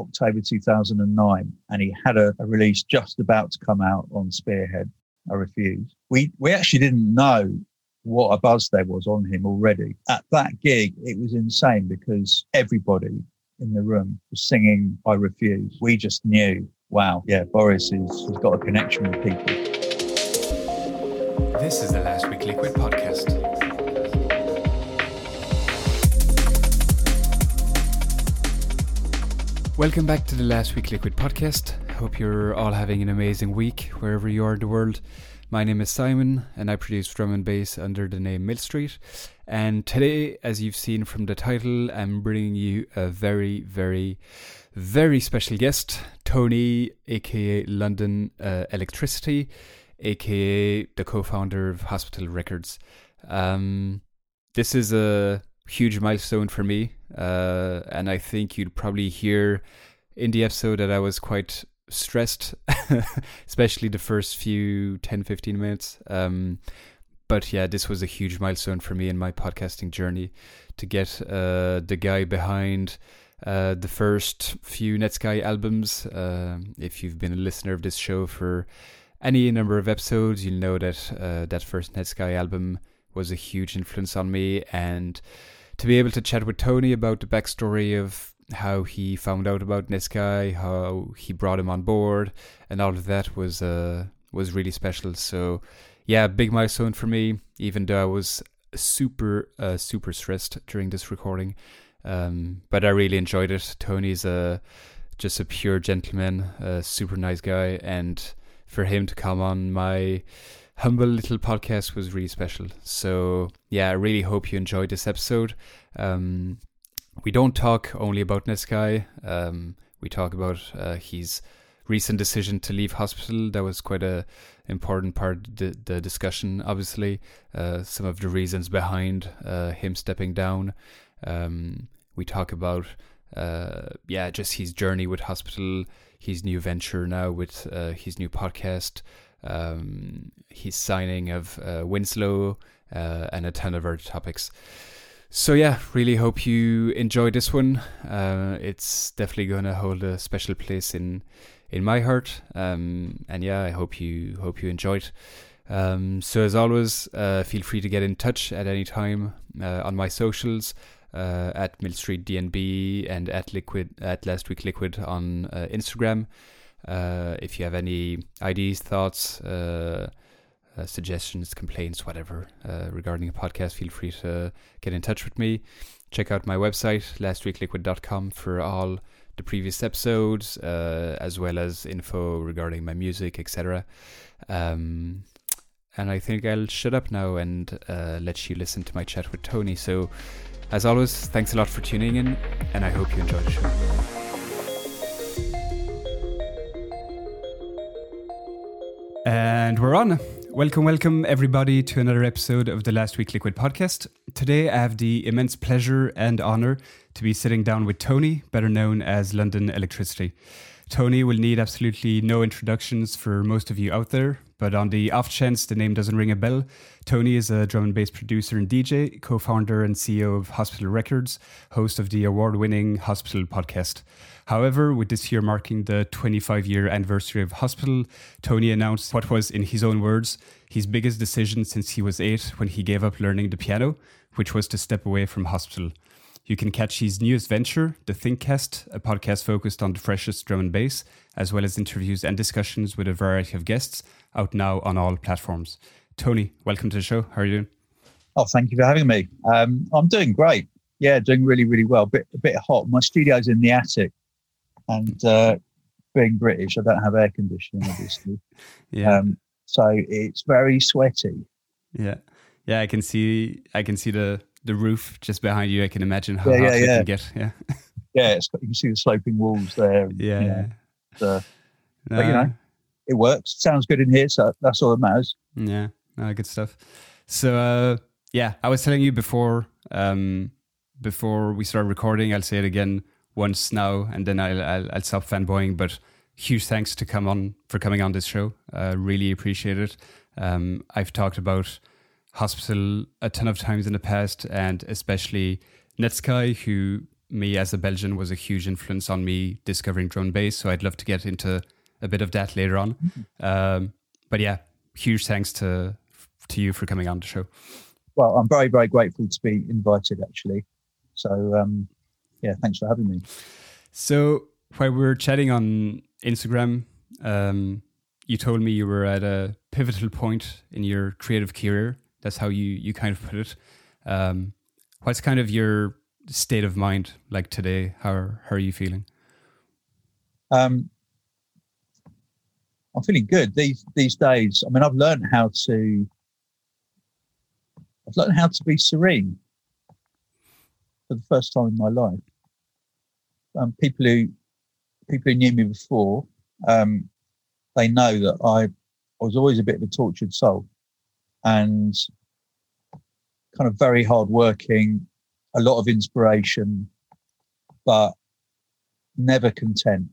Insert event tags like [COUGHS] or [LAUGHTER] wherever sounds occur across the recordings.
October 2009, and he had a, a release just about to come out on Spearhead. I refuse. We we actually didn't know what a buzz there was on him already. At that gig, it was insane because everybody in the room was singing I Refuse. We just knew, wow, yeah, Boris is, has got a connection with people. This is the Last Week Liquid podcast. Welcome back to the Last Week Liquid podcast. Hope you're all having an amazing week wherever you are in the world. My name is Simon and I produce drum and bass under the name Mill Street. And today, as you've seen from the title, I'm bringing you a very, very, very special guest, Tony, aka London uh, Elektricity, aka the co founder of Hospital Records. Um, this is a huge milestone for me. Uh, and I think you'd probably hear in the episode that I was quite stressed, [LAUGHS] especially the first few 10, 15 minutes. Um, but yeah, this was a huge milestone for me in my podcasting journey to get uh, the guy behind uh, the first few Netsky albums. Uh, if you've been a listener of this show for any number of episodes, you'll know that uh, that first Netsky album was a huge influence on me and to be able to chat with Tony about the backstory of how he found out about Netsky, how he brought him on board, and all of that was uh, was really special. So, yeah, big milestone for me. Even though I was super uh, super stressed during this recording, um, but I really enjoyed it. Tony's a just a pure gentleman, a super nice guy, and for him to come on my humble little podcast was really special. So yeah, I really hope you enjoyed this episode. Um, we don't talk only about Netsky. Um, we talk about uh, his recent decision to leave hospital. That was quite a important part of the, the discussion. Obviously, uh, some of the reasons behind uh, him stepping down. Um, we talk about uh, yeah, just his journey with hospital, his new venture now with uh, his new podcast um, his signing of uh, Winslow, uh, and a ton of other topics. So yeah, really hope you enjoyed this one. Uh, it's definitely gonna hold a special place in in my heart. Um, and yeah, I hope you hope you enjoyed. Um, so as always, uh, feel free to get in touch at any time uh, on my socials uh, at Mill Street DNB and at Liquid at Last Week Liquid on uh, Instagram. Uh, if you have any ideas, thoughts, uh, uh, suggestions, complaints, whatever regarding a podcast, feel free to get in touch with me. Check out my website, lastweekliquid.com, for all the previous episodes, uh, as well as info regarding my music, etc. Um, and I think I'll shut up now and uh, let you listen to my chat with Tony. So, as always, thanks a lot for tuning in, and I hope you enjoy the show. And we're on. Welcome, welcome, everybody, to another episode of the Last Week Liquid podcast. Today, I have the immense pleasure and honor to be sitting down with Tony, better known as London Elektricity. Tony will need absolutely no introductions for most of you out there, but on the off chance the name doesn't ring a bell, Tony is a drum and bass producer and DJ, co founder and CEO of Hospital Records, host of the award winning Hospital podcast. However, with this year marking the 25 year anniversary of Hospital, Tony announced what was, in his own words, his biggest decision since he was eight when he gave up learning the piano, which was to step away from Hospital. You can catch his newest venture, The Thinkcast, a podcast focused on the freshest drum and bass, as well as interviews and discussions with a variety of guests, out now on all platforms. Tony, welcome to the show. How are you doing? Oh, thank you for having me. Um, I'm doing great. Yeah, doing really, really well. Bit, a bit hot. My studio's in the attic, and uh, being British, I don't have air conditioning, obviously. [LAUGHS] yeah. Um, so it's very sweaty. Yeah, yeah. I can see. I can see the the roof just behind you. I can imagine how yeah, yeah, it yeah. can get. [LAUGHS] Yeah. yeah, it's, you can see the sloping walls there. Yeah. You know, so, no. But you know, it works. Sounds good in here, so that's all that matters. Yeah. No, good stuff. So uh, yeah, I was telling you before um, before we start recording. I'll say it again once now, and then I'll, I'll, I'll stop fanboying. But huge thanks to come on for coming on this show. Uh, really appreciate it. Um, I've talked about hospital a ton of times in the past, and especially Netsky, who me as a Belgian was a huge influence on me discovering drum bass. So I'd love to get into a bit of that later on. Um, but yeah, huge thanks to to you for coming on the show. Well, I'm very very grateful to be invited actually. So um, yeah, thanks for having me. So while we were chatting on Instagram, um, you told me you were at a pivotal point in your creative career. That's how you you kind of put it. Um, what's kind of your state of mind like today? How how are you feeling? Um, I'm feeling good these these days. I mean, I've learned how to I've learned how to be serene for the first time in my life. Um, people who people who knew me before, um, they know that I, I was always a bit of a tortured soul, and kind of very hardworking, a lot of inspiration, but never content.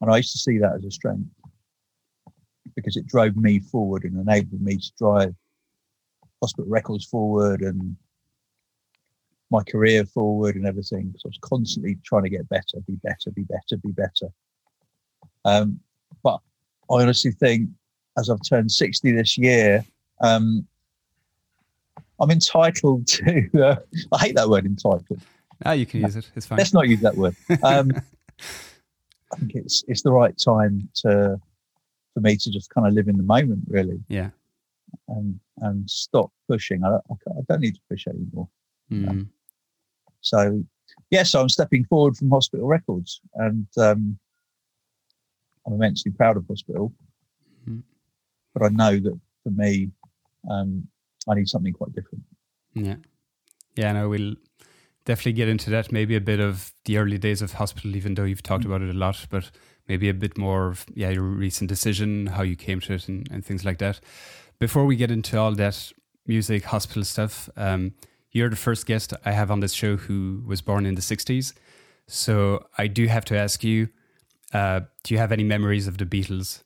And I used to see that as a strength because it drove me forward and enabled me to drive hospital records forward and my career forward and everything. So I was constantly trying to get better, be better, be better, be better. Um, but I honestly think as I've turned 60 this year, um, I'm entitled [LAUGHS] to, uh, I hate that word entitled. Ah, you can use it. It's fine. Let's not use that word. Um, [LAUGHS] I think it's it's the right time to for me to just kind of live in the moment, really. Yeah. And and stop pushing. I, I, I don't need to push anymore. Mm. So, yeah, so I'm stepping forward from Hospital Records, and um, I'm immensely proud of Hospital. Mhm. But I know that for me, um, I need something quite different. Yeah. Yeah, no, we'll definitely get into that. Maybe a bit of the early days of hospital, even though you've talked about it a lot, but maybe a bit more of yeah, your recent decision, how you came to it and, and things like that. Before we get into all that music, hospital stuff, um, you're the first guest I have on this show who was born in the 60s. So I do have to ask you, uh, do you have any memories of the Beatles?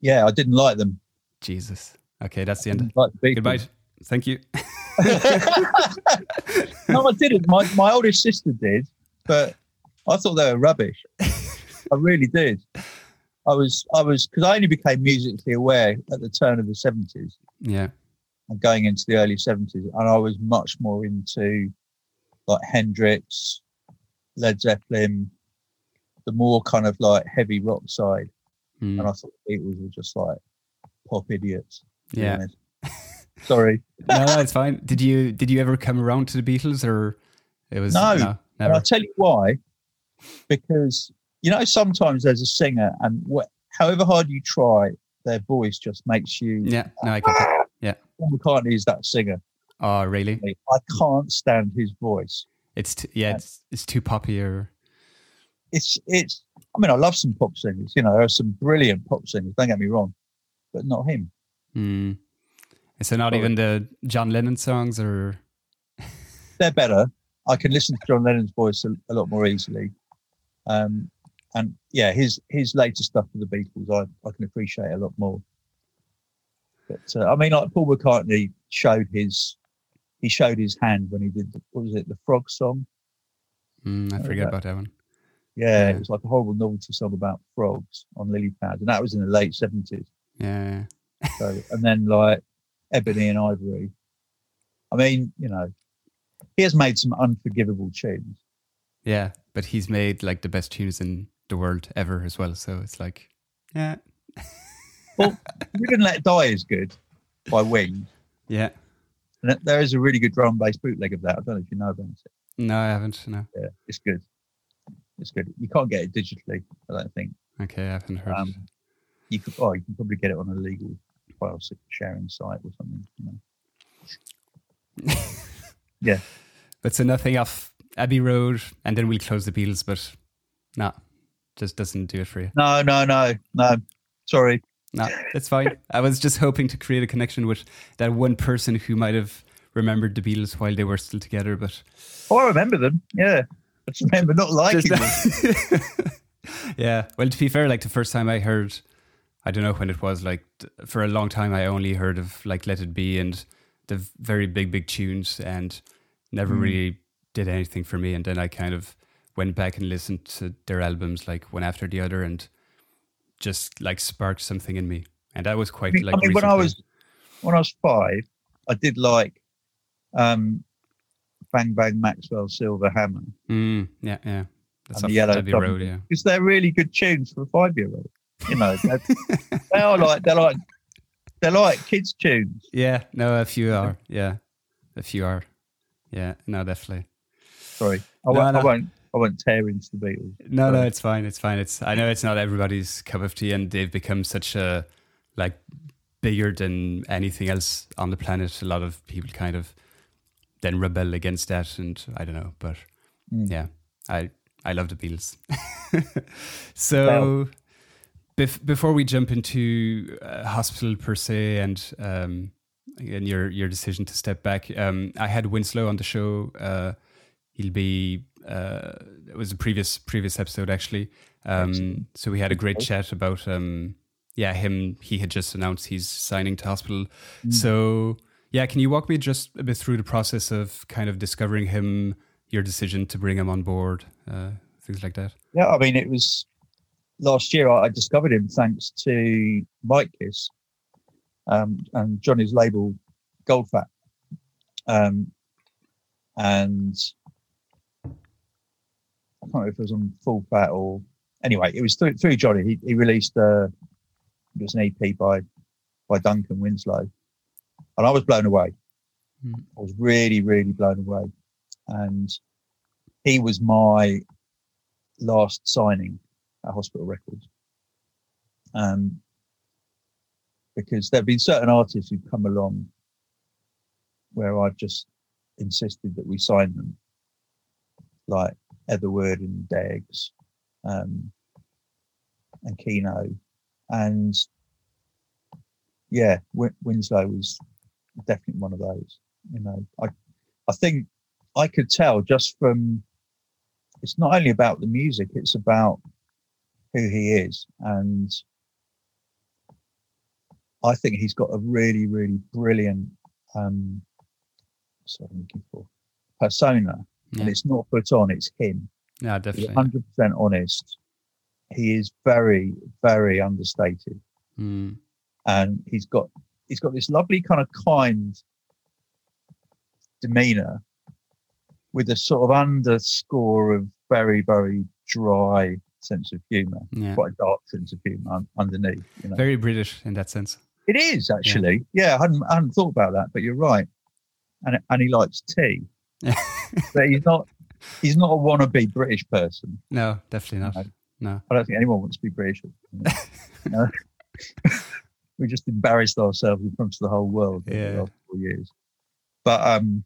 Yeah, I didn't like them. Jesus. Okay, that's the end. didn't like the Beatles. Goodbye. Thank you. [LAUGHS] no, I didn't. My my oldest sister did, but I thought they were rubbish. [LAUGHS] I really did. I was I was because I only became musically aware at the turn of the seventies Yeah. and going into the early seventies, and I was much more into like Hendrix, Led Zeppelin, the more kind of like heavy rock side, Mm. and I thought the Beatles were just like pop idiots. Yeah. Sorry. [LAUGHS] no, it's fine. Did you did you ever come around to the Beatles or it was No. no never. I'll tell you why. Because, you know, sometimes there's a singer, and wh- however hard you try, their voice just makes you. Yeah, no, I uh, get that. Paul McCartney is that singer. Oh, really? I can't stand his voice. It's t- yeah, it's it's too poppy or It's, it's, I mean, I love some pop singers. You know, there are some brilliant pop singers, don't get me wrong, but not him. Hmm. So not even the John Lennon songs or They're better. I can listen to John Lennon's voice a, a lot more easily. Um, and yeah, his his later stuff with the Beatles, I, I can appreciate a lot more. But uh, I mean, like Paul McCartney showed his he showed his hand when he did the, what was it the Frog song? Mm, I forget about that one. Yeah, Yeah. it was like a horrible novelty song about frogs on lily pads, and that was in the late seventies. Yeah, So and then like Ebony and Ivory. I mean, you know, he has made some unforgivable tunes. yeah, but he's made like the best tunes in the world ever as well. So it's like, yeah, [LAUGHS] You Didn't Let Die is good by Wings. yeah. And there is a really good drum bass bootleg of that. I don't know if you know about it. No, I haven't. No. Yeah, it's good. It's good. You can't get it digitally, I don't think. Okay, I haven't heard. Um, you could, oh, you can probably get it on a legal file s- sharing site or something. You know. [LAUGHS] yeah. But so nothing off Abbey Road, and then we'll close the Beatles. But no, just doesn't do it for you. No, no, no, no. Sorry. No, that's fine. I was just hoping to create a connection with that one person who might have remembered the Beatles while they were still together, but Oh, I remember them. Yeah. I just remember not liking them. [LAUGHS] yeah. Well, to be fair, like the first time I heard, I don't know when it was. Like for a long time, I only heard of like Let It Be and the very big, big tunes, and never Mm. really did anything for me. And then I kind of went back and listened to their albums like one after the other and just like sparked something in me. And that was quite I mean, like I mean when I was when I was five, I did like um, Bang Bang Maxwell Silver Hammer Mm, yeah, yeah. That's and off the Yellow. Road, yeah. because they're really good tunes for a five year old. You know, they're, they are like they're like they're like kids tunes. Yeah, no, a few are. Yeah, a few are. Yeah, no, definitely. Sorry, I, No, won't, no. I won't. I won't tear into the Beatles. No, no, it's fine. It's fine. It's I know it's not everybody's cup of tea, and they've become such a like bigger than anything else on the planet. A lot of people kind of then rebel against that, and I don't know, but Mm. yeah, I I love the Beatles. [LAUGHS] so bef- before we jump into uh, hospital per se and um, and your your decision to step back, um, I had Winslow on the show. Uh, he'll be uh, it was a previous previous episode actually. Um, so we had a great chat about um, yeah him. He had just announced he's signing to hospital. Mm. So yeah, can you walk me just a bit through the process of kind of discovering him, your decision to bring him on board, uh, things like that? Yeah, I mean, it was last year. I discovered him thanks to Mike Kiss um, and Johnny's label Goldfat, um, and I can't remember if it was on Full Fat or anyway. It was through, through Johnny. He, he released uh, it was an EP by by Duncan Winslow, and I was blown away. Hmm. I was really, really blown away, and he was my last signing Hospital Records. Um, because there have been certain artists who've come along where I've just insisted that we sign them, like Etherwood and Degs um, and Keeno. And yeah, Win- Winslow was definitely one of those. You know, I, I think I could tell just from it's not only about the music, it's about who he is. And I think he's got a really, really brilliant um I'm looking for persona. Yeah. And it's not put on, it's him. Yeah, definitely. hundred percent honest. He is very, very understated. Mm. And he's got he's got this lovely kind of kind demeanor with a sort of underscore of very, very dry sense of humour. Yeah, Quite a dark sense of humour underneath. You know? very British in that sense. It is actually. Yeah, I, hadn't, I hadn't thought about that, but you're right. And and he likes tea, [LAUGHS] but he's not. He's not a wannabe British person. No, definitely not. No. No. I don't think anyone wants to be British. [LAUGHS] You know? [LAUGHS] we just embarrassed ourselves in front of the whole world Yeah. the last four years. But um,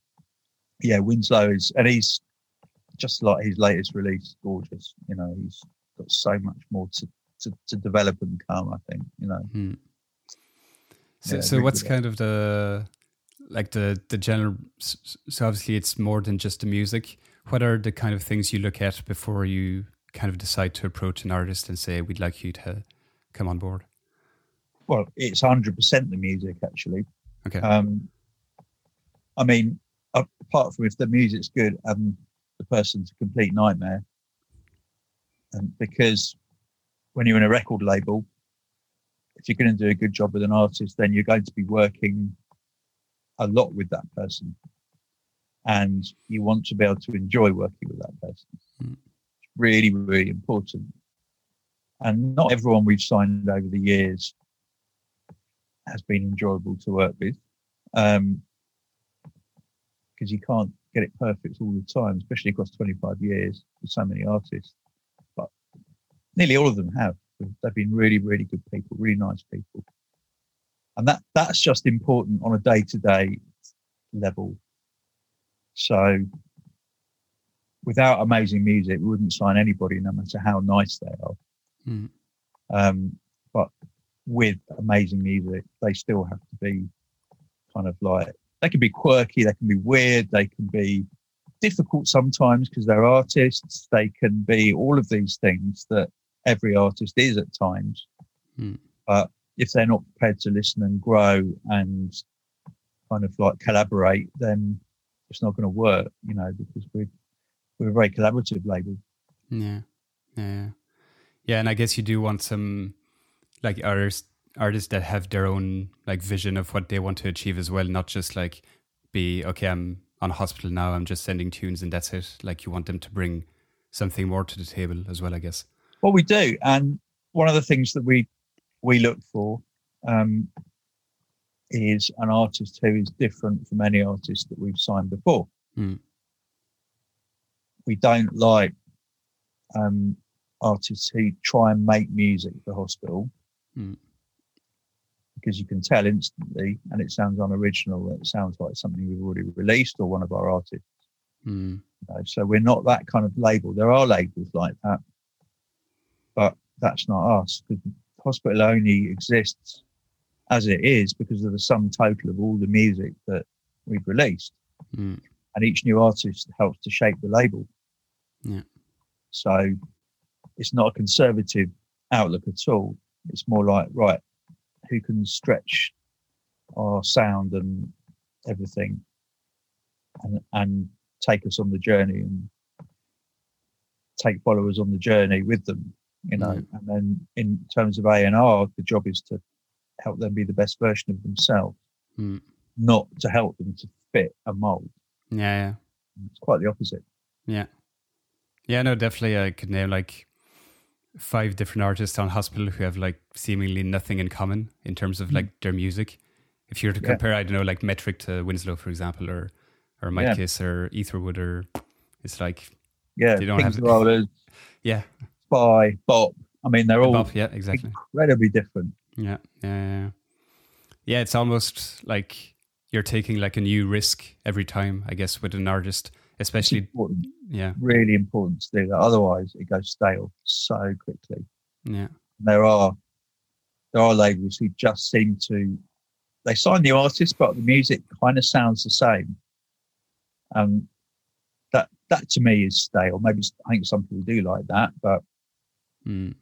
yeah, Winslow is, and he's just like his latest release, gorgeous. You know, he's got so much more to to, to develop and come. I think. You know. Hmm. So, Yeah, so really what's good. kind of the like the the general? So obviously, it's more than just the music. What are the kind of things you look at before you kind of decide to approach an artist and say, "We'd like you to come on board"? Well, it's hundred percent the music actually. Okay. Um, I mean, apart from if the music's good and the person's a complete nightmare, and because when you're in a record label, if you're going to do a good job with an artist, then you're going to be working a lot with that person, and you want to be able to enjoy working with that person. Mm. It's really, really important. And not everyone we've signed over the years has been enjoyable to work with. Um, because you can't get it perfect all the time, especially across 25 years with so many artists. Nearly all of them have. They've been really, really good people, really nice people. And that that's just important on a day to day level. So without amazing music, we wouldn't sign anybody, no matter how nice they are. Mm. Um, but with amazing music, they still have to be kind of like they can be quirky, they can be weird, they can be difficult sometimes because they're artists. They can be all of these things that every artist is at times. Hmm. But if they're not prepared to listen and grow and kind of like collaborate, then it's not going to work, you know, because we're we're a very collaborative label. Yeah, yeah, yeah. And I guess you do want some like artists artists that have their own like vision of what they want to achieve as well, not just like be okay. I'm on hospital now. I'm just sending tunes and that's it. Like you want them to bring something more to the table as well, I guess. Well, we do, and one of the things that we we look for um, is an artist who is different from any artist that we've signed before. Mm. We don't like um, artists who try and make music for hospital Mm. because you can tell instantly, and it sounds unoriginal. It sounds like something we've already released or one of our artists. Mm. you know. So we're not that kind of label. There are labels like that, that's not us because hospital only exists as it is because of the sum total of all the music that we've released. Mm. And each new artist helps to shape the label. Yeah. So it's not a conservative outlook at all. It's more like, right, who can stretch our sound and everything and, and take us on the journey and take followers on the journey with them, you know. Mm. And then in terms of A and R, the job is to help them be the best version of themselves, Mm. not to help them to fit a mold. Yeah, yeah. It's quite the opposite. Yeah. Yeah, no, definitely. I could name like five different artists on Hospital who have like seemingly nothing in common in terms of Mm. like their music. If you were to Yeah. compare, I don't know, like Metrik to Winslow, for example, or or Mike Yeah. Kiss or Etherwood, or it's like, Yeah, They don't have- Rollers, [LAUGHS] yeah, Spy, Bop. I mean, they're all Bob, yeah, exactly. incredibly different. Yeah, yeah, yeah, yeah. It's almost like you're taking like a new risk every time, I guess, with an artist, especially, important, yeah, really important to do that. Otherwise, it goes stale so quickly. yeah, there are there are labels who just seem to they sign the artist, but the music kind of sounds the same. Um, that that to me is stale. Maybe I think some people do like that, but mm,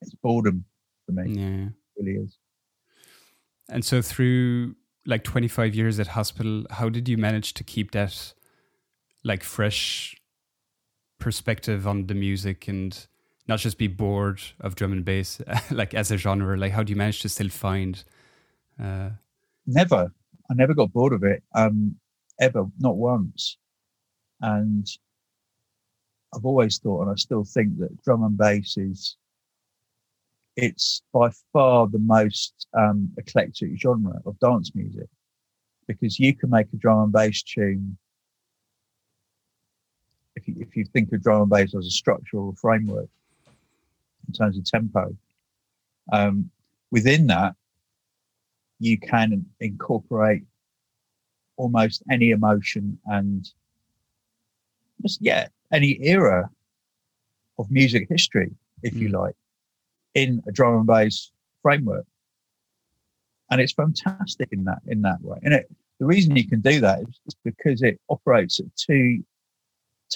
it's boredom for me. yeah. It really is. And so through like 25 years at hospital, how did you manage to keep that like fresh perspective on the music and not just be bored of drum and bass [LAUGHS] like as a genre? Like how do you manage to still find uh Never, I never got bored of it. Um, ever, not once. And I've always thought, and I still think that drum and bass is it's by far the most um, eclectic genre of dance music because you can make a drum and bass tune. If you, if you think of drum and bass as a structural framework in terms of tempo, um, within that, you can incorporate almost any emotion and just, yeah, any era of music history, if you Mm. like, in a drum and bass framework. And it's fantastic in that in that way. And it, the reason you can do that is because it operates at two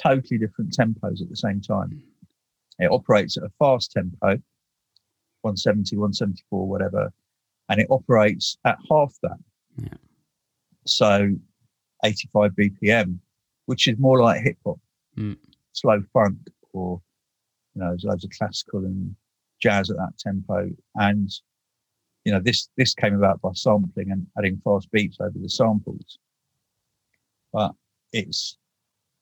totally different tempos at the same time. It operates at a fast tempo, 170, 174, whatever, and it operates at half that. Yeah. So 85 BPM, which is more like hip hop, Mm. slow funk, or you know, there's loads of classical and jazz at that tempo. And you know, this this came about by sampling and adding fast beats over the samples. But it's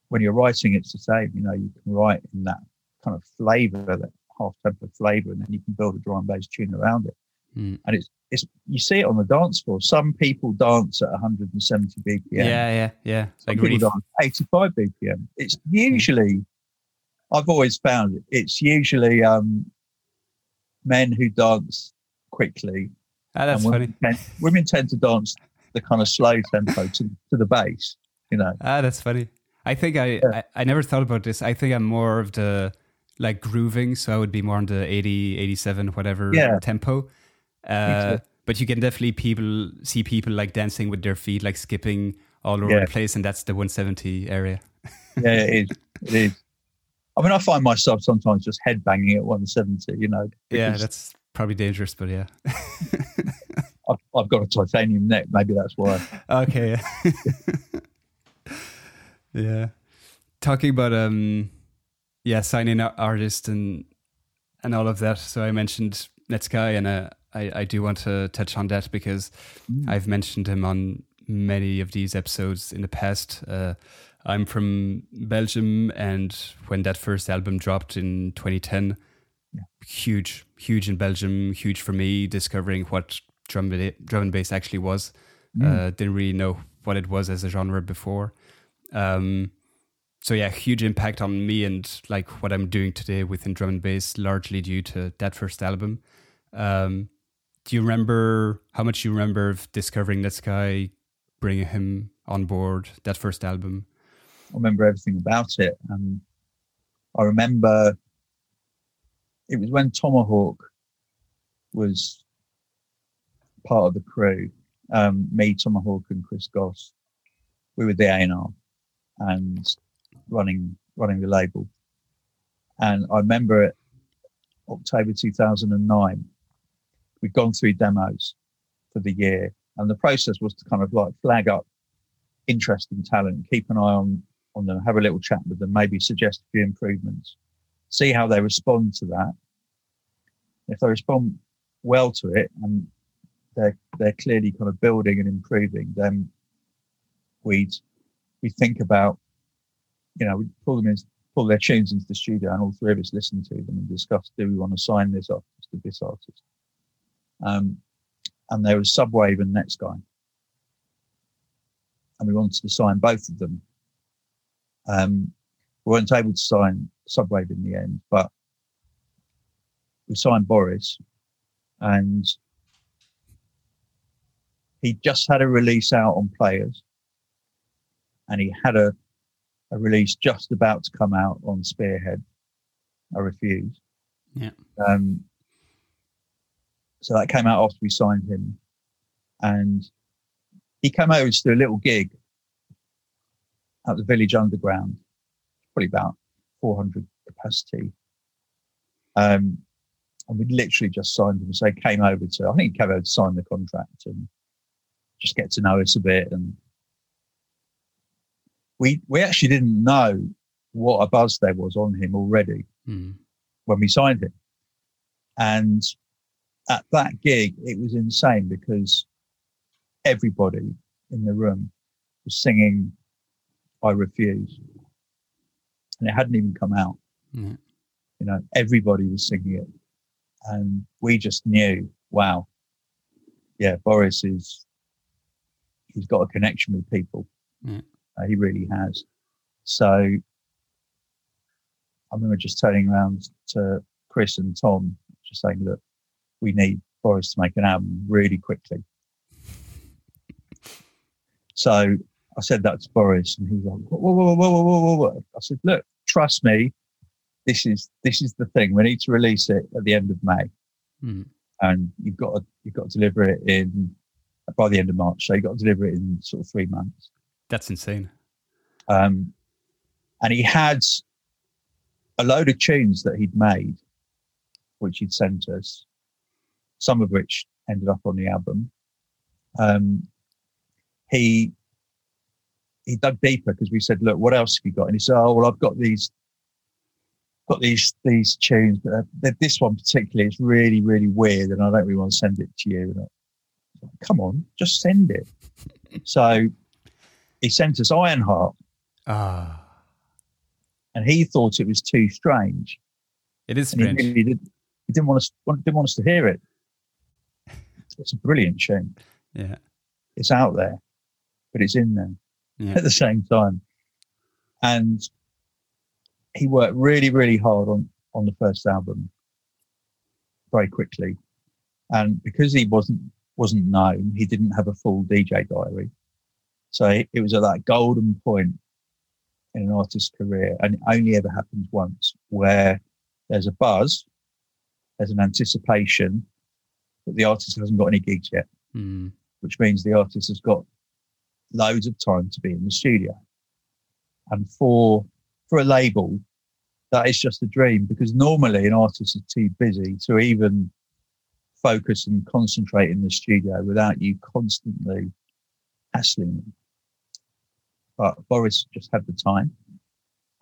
when you're writing, it's the same. You know, you can write in that kind of flavor, that half tempo flavor, and then you can build a drum and bass tune around it mm, and it's it's you see it on the dance floor. Some people dance at 170 BPM. yeah, yeah, yeah. Some Like really dance 85 BPM. It's usually, I've always found it. It's usually um, men who dance quickly, Ah, that's and funny. women tend, women tend to dance the kind of slow tempo to, to the bass. You know, Ah, that's funny. I think I, Yeah. I I never thought about this. I think I'm more of the like grooving, so I would be more on the 80, 87, whatever Yeah. tempo. Uh, but you can definitely people see people like dancing with their feet, like skipping all over Yeah. the place, and that's the 170 area. yeah, it is. [LAUGHS] It is. I mean, I find myself sometimes just headbanging at 170. You know, Yeah, that's probably dangerous, but yeah. [LAUGHS] I've, I've got a titanium neck. Maybe that's why. okay. [LAUGHS] Yeah. Talking about um yeah, signing artists and and all of that. So I mentioned Netsky and uh, I, I do want to touch on that because mm. I've mentioned him on many of these episodes in the past. Uh, I'm from Belgium, and when that first album dropped in 2010, yeah. huge, huge in Belgium, huge for me, discovering what drum, drum and bass actually was. Mm. Uh, didn't really know what it was as a genre before. Um, so yeah, huge impact on me and like what I'm doing today within drum and bass, largely due to that first album. Um, do you remember how much you remember of discovering this guy, bringing him on board that first album? I remember everything about it. And I remember it was when Tomahawk was part of the crew. Um, me, Tomahawk, and Chris Goss. We were the A&R and running running the label. And I remember it October 2009. We'd gone through demos for the year, and the process was to kind of like flag up interesting talent, keep an eye on on them, have a little chat with them, maybe suggest a few improvements, see how they respond to that. If they respond well to it and they're they're clearly kind of building and improving, then we'd we think about, you know, we pull them in, pull their tunes into the studio, and all three of us listen to them and discuss: do we want to sign this artist to this artist? Um, and there was Subwave and Netsky. and we wanted to sign both of them um, we weren't able to sign Subwave in the end, but we signed Boris, and he just had a release out on Players, and he had a, a release just about to come out on Spearhead. I refuse. Yeah. Um, so that came out after we signed him, and he came over to do a little gig at the Village Underground, probably about 400 capacity. Um, and we literally just signed him. So he came over to, I think he came over to sign the contract and just get to know us a bit. And we we actually didn't know what a buzz there was on him already mm. when we signed him. And at that gig, it was insane because everybody in the room was singing I refuse. And it hadn't even come out. Mm. You know, everybody was singing it. And we just knew, wow, yeah, Boris is, he's got a connection with people. Mm. Uh, he really has. So I remember just turning around to Chris and Tom, just saying, look, we need Boris to make an album really quickly. So I said that to Boris, and he was like, whoa, whoa, whoa, whoa, whoa, whoa, whoa. I said, look, trust me, this is this is the thing. We need to release it at the end of May, mm. and you've got to you've got to deliver it in by the end of March. So you've got to deliver it in sort of three months. That's insane. Um, and he had a load of tunes that he'd made, which he'd sent us, some of which ended up on the album. Um, he he dug deeper because we said, "Look, what else have you got?" And he said, "Oh, well, I've got these, got these these tunes, but uh, this one particularly is really, really weird, and I don't really want to send it to you." And I, Come on, just send it. [LAUGHS] so he sent us Ironheart. Ah. And he thought it was too strange. It is strange. He, really did, he didn't want us didn't want us to hear it. It's a brilliant shame. Yeah. It's out there, but it's in there yeah. [LAUGHS] at the same time. And he worked really, really hard on, on the first album very quickly. And because he wasn't wasn't known, he didn't have a full DJ diary. So it was at that golden point in an artist's career, and it only ever happens once, where there's a buzz, there's an anticipation, but the artist hasn't got any gigs yet, mm. which means the artist has got loads of time to be in the studio. And for for a label, that is just a dream because normally an artist is too busy to even focus and concentrate in the studio without you constantly hassling them. but Boris just had the time,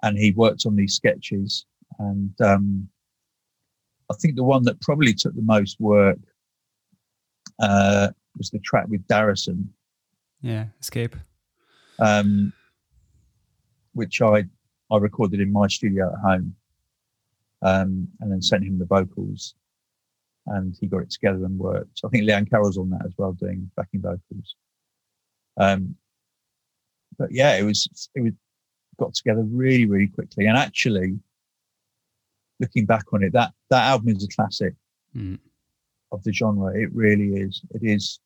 and he worked on these sketches. And um, I think the one that probably took the most work uh, was the track with Darrison. Yeah, Escape. Um, which I I recorded in my studio at home, um, and then sent him the vocals, and he got it together and worked. I think Liane Carroll's on that as well, doing backing vocals. Um, but yeah, it was it was got together really really quickly, and actually, looking back on it, that that album is a classic Mm. Of the genre. It really is. It is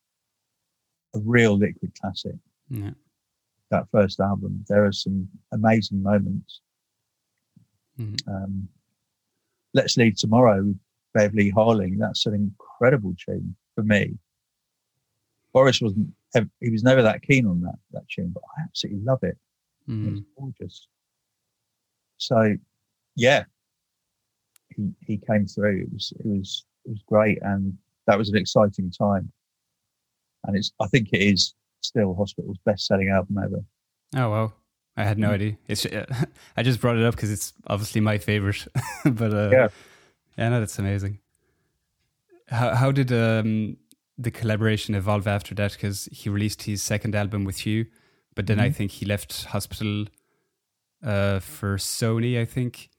a real liquid classic. Yeah. That first album, there are some amazing moments. Mhm. Um, Let's Leave Tomorrow with Beverly Harling. That's an incredible tune for me. Boris wasn't, he was never that keen on that, that tune, but I absolutely love it. Mm. It's gorgeous. So, yeah, he, he came through. It was, it was, it was great. And that was an exciting time. And it's, I think it is still Hospital's best selling album ever. Oh wow, I had no Mm. idea. It's uh, [LAUGHS] I just brought it up because it's obviously my favorite. [LAUGHS] but uh, Yeah. yeah, no, that's amazing. How how did um, the collaboration evolve after that? Because he released his second album with you, but then I Mhm. think he left Hospital uh, for Sony. I think.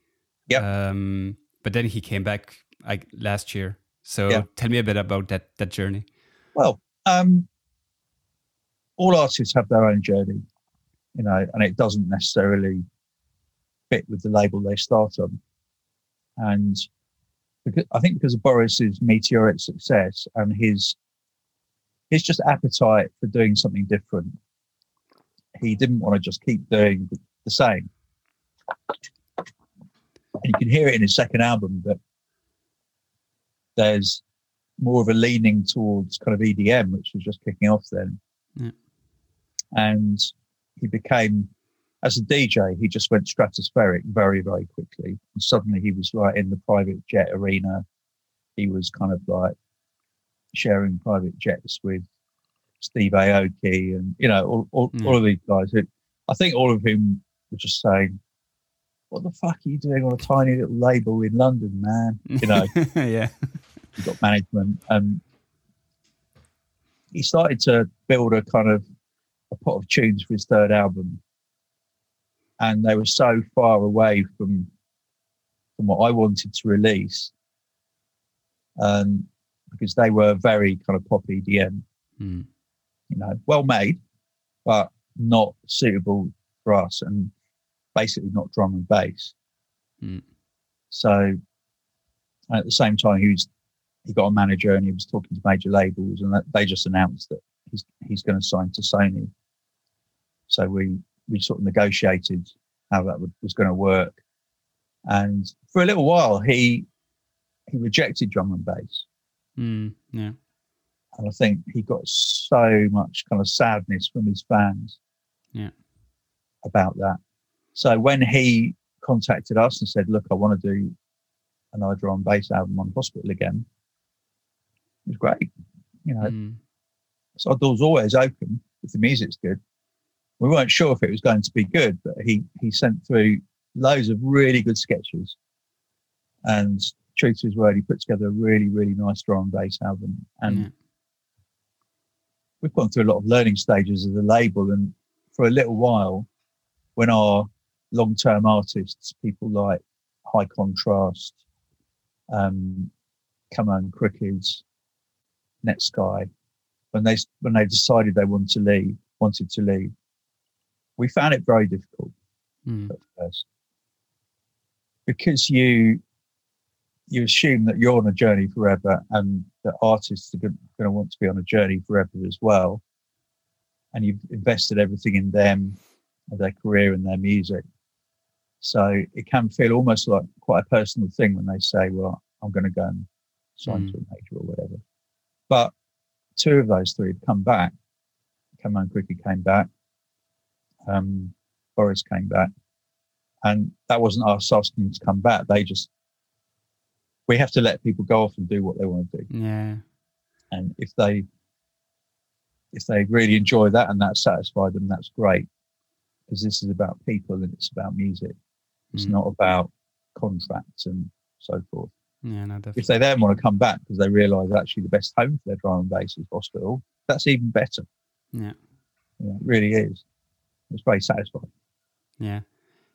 Yep. Um, but then he came back like last year. So Yeah. tell me a bit about that that journey. Well, um, all artists have their own journey, you know, and it doesn't necessarily fit with the label they start on. And because, I think because of Boris's meteoric success and his his just appetite for doing something different, he didn't want to just keep doing the same. And you can hear it in his second album that there's more of a leaning towards kind of EDM, which was just kicking off then. Yeah. And he became, as a DJ, he just went stratospheric very, very quickly. And suddenly he was like in the private jet arena. He was kind of like sharing private jets with Steve Aoki and, you know, all, all, Yeah. all of these guys who I think all of whom were just saying, what the fuck are you doing on a tiny little label in London, man? You know, [LAUGHS] yeah. He got management and he started to build a kind of a pot of tunes for his third album and they were so far away from from what I wanted to release um because they were very kind of pop EDM Mm. you know well made but not suitable for us and basically not drum and bass Mm. so at the same time he was he got a manager and he was talking to major labels and they just announced that he's he's going to sign to Sony. So we we sort of negotiated how that would, was going to work, and for a little while he he rejected drum and bass, Mm. Yeah. and I think he got so much kind of sadness from his fans, Yeah. about that. So when he contacted us and said, "Look, I want to do another drum and bass album on Hospital again," it was great. You know, Mm. so our door's always open if the music's good. We weren't sure if it was going to be good, but he he sent through loads of really good sketches. And true to his word, he put together a really, really nice drum bass album. And Yeah. we've gone through a lot of learning stages as a label. And for a little while, when our long term artists, people like High Contrast, um, Camo & Krooked, Netsky, when they when they decided they wanted to leave, wanted to leave, we found it very difficult Mm. at first. Because you you assume that you're on a journey forever and that artists are going to want to be on a journey forever as well. And you've invested everything in them and their career and their music. So it can feel almost like quite a personal thing when they say well i'm going to go and sign Mm. to a major or whatever but two of those three have come back Camo & Krooked came back um, Boris came back, and that wasn't us asking them to come back. They just we have to let people go off and do what they want to do, Yeah. and if they if they really enjoy that and that satisfied them, that's great. because this is about people and it's about music. It's Mm. not about contracts and so forth. Yeah, no, If definitely. they then want to come back because they realise actually the best home for their drum and bass is hospital, that's even better. Yeah. Know, it really is. It's very satisfying. Yeah,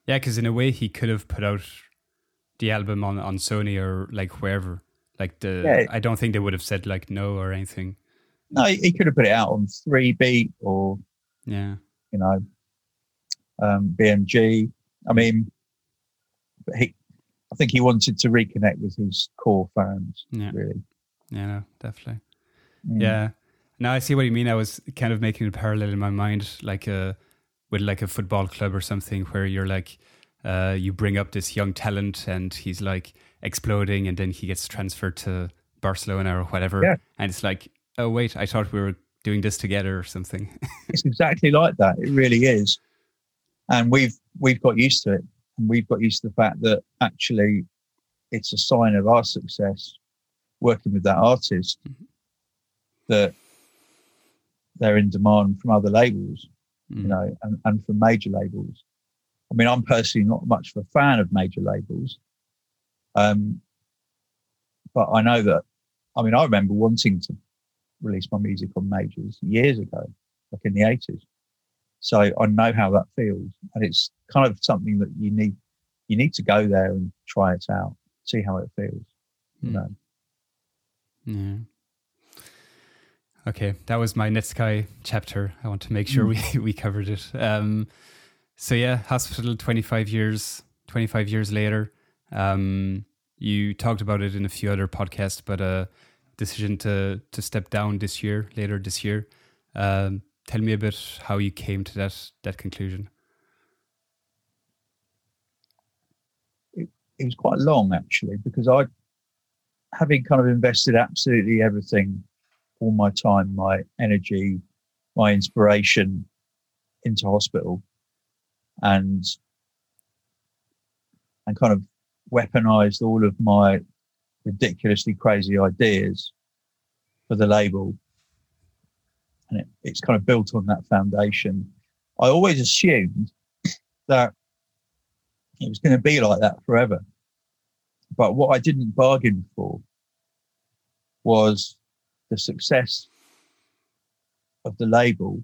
yeah, because in a way he could have put out the album on on Sony or like wherever. Like the, Yeah. I don't think they would have said like no or anything. No, he he could have put it out on three beat or Yeah, you know um, BMG. I mean, he, I think he wanted to reconnect with his core fans. yeah, Really, yeah, no, definitely. Mm. Yeah. Now I see what you mean. I was kind of making a parallel in my mind, like a with like a football club or something, where you're like, uh, you bring up this young talent and he's like exploding, and then he gets transferred to Barcelona or whatever, Yeah. and it's like, oh wait, I thought we were doing this together or something. [LAUGHS] it's exactly like that. It really is, and we've we've got used to it, we've got used to the fact that actually, it's a sign of our success working with that artist Mhm. that they're in demand from other labels. Mm. you know, and, and from major labels. I mean, I'm personally not much of a fan of major labels. Um, but I know that, I mean, I remember wanting to release my music on majors years ago, like in the 80s. So I know how that feels. And it's kind of something that you need, you need to go there and try it out, see how it feels. You Mm. know, Yeah. Okay, that was my Netsky chapter. I want to make sure we, [LAUGHS] we covered it. Um, so yeah, hospital, 25 years, 25 years later. Um, you talked about it in a few other podcasts, but a decision to, to step down this year, later this year. Um, tell me a bit how you came to that, that conclusion. it was quite long actually because I, having kind of invested absolutely everything, all my time, my energy, my inspiration into hospital, and and kind of weaponized all of my ridiculously crazy ideas for the label, and it, it's kind of built on that foundation. I always assumed that it was going to be like that forever. But what I didn't bargain for was the success of the label.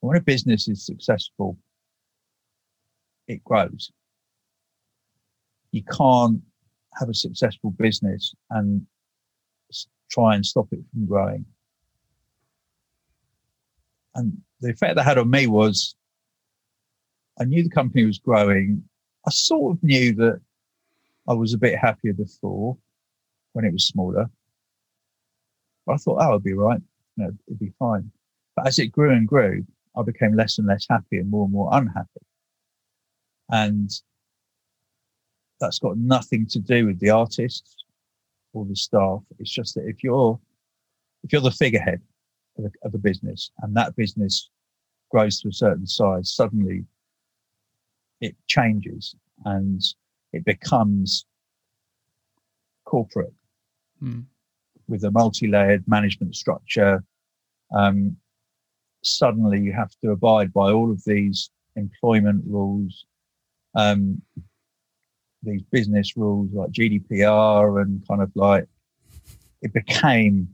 When a business is successful, it grows. You can't have a successful business and try and stop it from growing. And the effect that had on me was I knew the company was growing. I sort of knew that I was a bit happier before when it was smaller. But I thought, oh, it'll be right. You know, it'd be fine. But as it grew and grew, I became less and less happy and more and more unhappy. And that's got nothing to do with the artists or the staff. It's just that if you're if you're the figurehead of a, of a business and that business grows to a certain size, suddenly it changes and it becomes corporate Mm. with a multi-layered management structure. Um, suddenly you have to abide by all of these employment rules, um, these business rules like GDPR and kind of like it became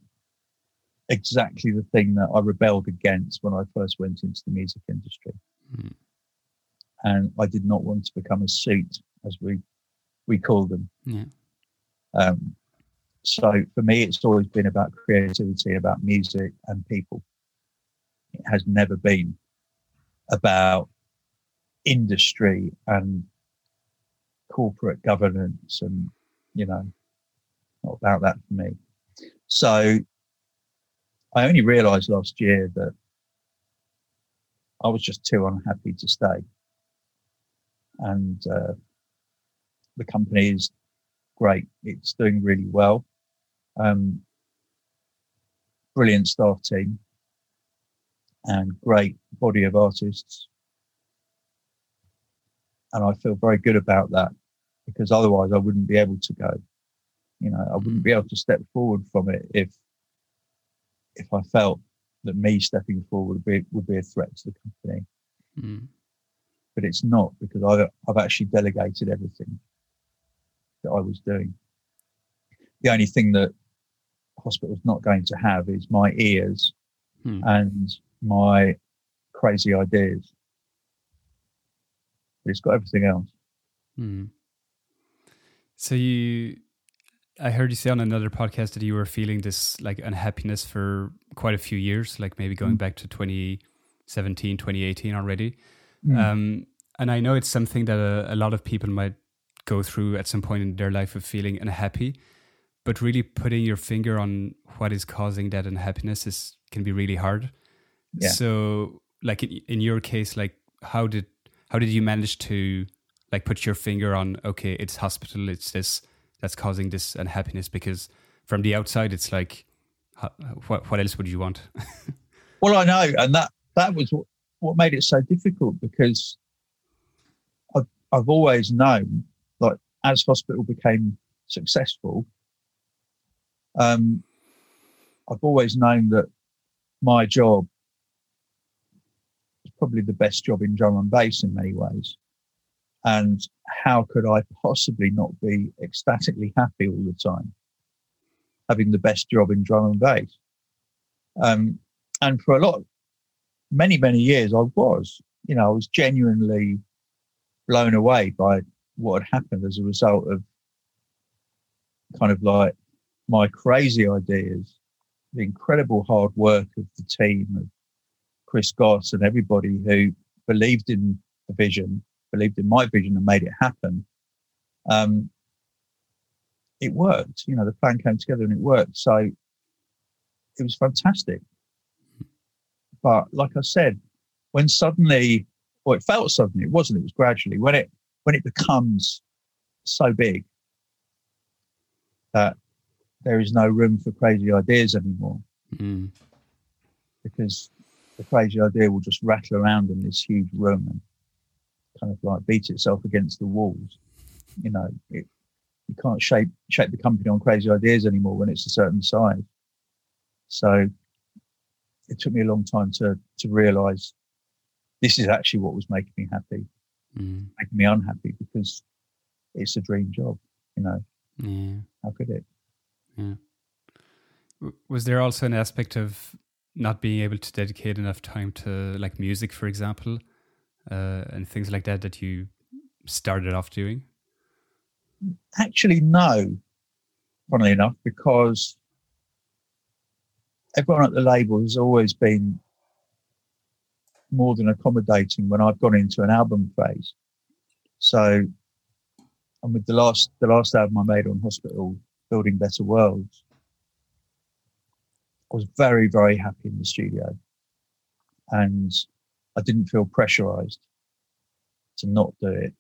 exactly the thing that I rebelled against when I first went into the music industry. Mm. And I did not want to become a suit, as we we call them. Yeah. Um, so for me, it's always been about creativity, about music and people. It has never been about industry and corporate governance and, you know, not about that for me. So I only realized last year that I was just too unhappy to stay. And uh, the company is great. It's doing really well. Um, brilliant staff team and great body of artists. And I feel very good about that because otherwise I wouldn't be able to go. You know, I wouldn't be able to step forward from it if if I felt that me stepping forward would be, would be a threat to the company. Mm. but it's not because I've, I've actually delegated everything that I was doing. The only thing that hospital's not going to have is my ears hmm. and my crazy ideas. But it's got everything else. Hmm. So you, I heard you say on another podcast that you were feeling this like unhappiness for quite a few years, like maybe going mm. back to 2017, 2018 already. Mm. Um, and I know it's something that a, a, lot of people might go through at some point in their life of feeling unhappy, but really putting your finger on what is causing that unhappiness is can be really hard. Yeah. So, like in, in your case, like how did how did you manage to like put your finger on okay, it's hospital, it's this that's causing this unhappiness because from the outside it's like what what else would you want? [LAUGHS] well, I know, and that that was what, what made it so difficult because I've, I've always known, like as hospital became successful, um, I've always known that my job is probably the best job in drum and bass in many ways. And how could I possibly not be ecstatically happy all the time, having the best job in drum and bass? Um, and for a lot, many, many years, I was, you know, I was genuinely blown away by what had happened as a result of kind of like my crazy ideas, the incredible hard work of the team of Chris Goss and everybody who believed in the vision, believed in my vision and made it happen. Um, it worked. You know, the plan came together and it worked. So it was fantastic. But like I said, when suddenly, or it felt suddenly, it wasn't, it was gradually, when it when it becomes so big that there is no room for crazy ideas anymore. Mm. Because the crazy idea will just rattle around in this huge room and kind of like beat itself against the walls. You know, it, you can't shape shape the company on crazy ideas anymore when it's a certain size. So it took me a long time to to realize this is actually what was making me happy, mm. making me unhappy because it's a dream job. You know, yeah. how could it? Yeah. Was there also an aspect of not being able to dedicate enough time to like music, for example, uh, and things like that that you started off doing? Actually, no. Funnily enough, because everyone at the label has always been more than accommodating when I've gone into an album phase. So, and with the last the last album I made on Hospital, building better worlds. I was very, very happy in the studio. And I didn't feel pressurized to not do it,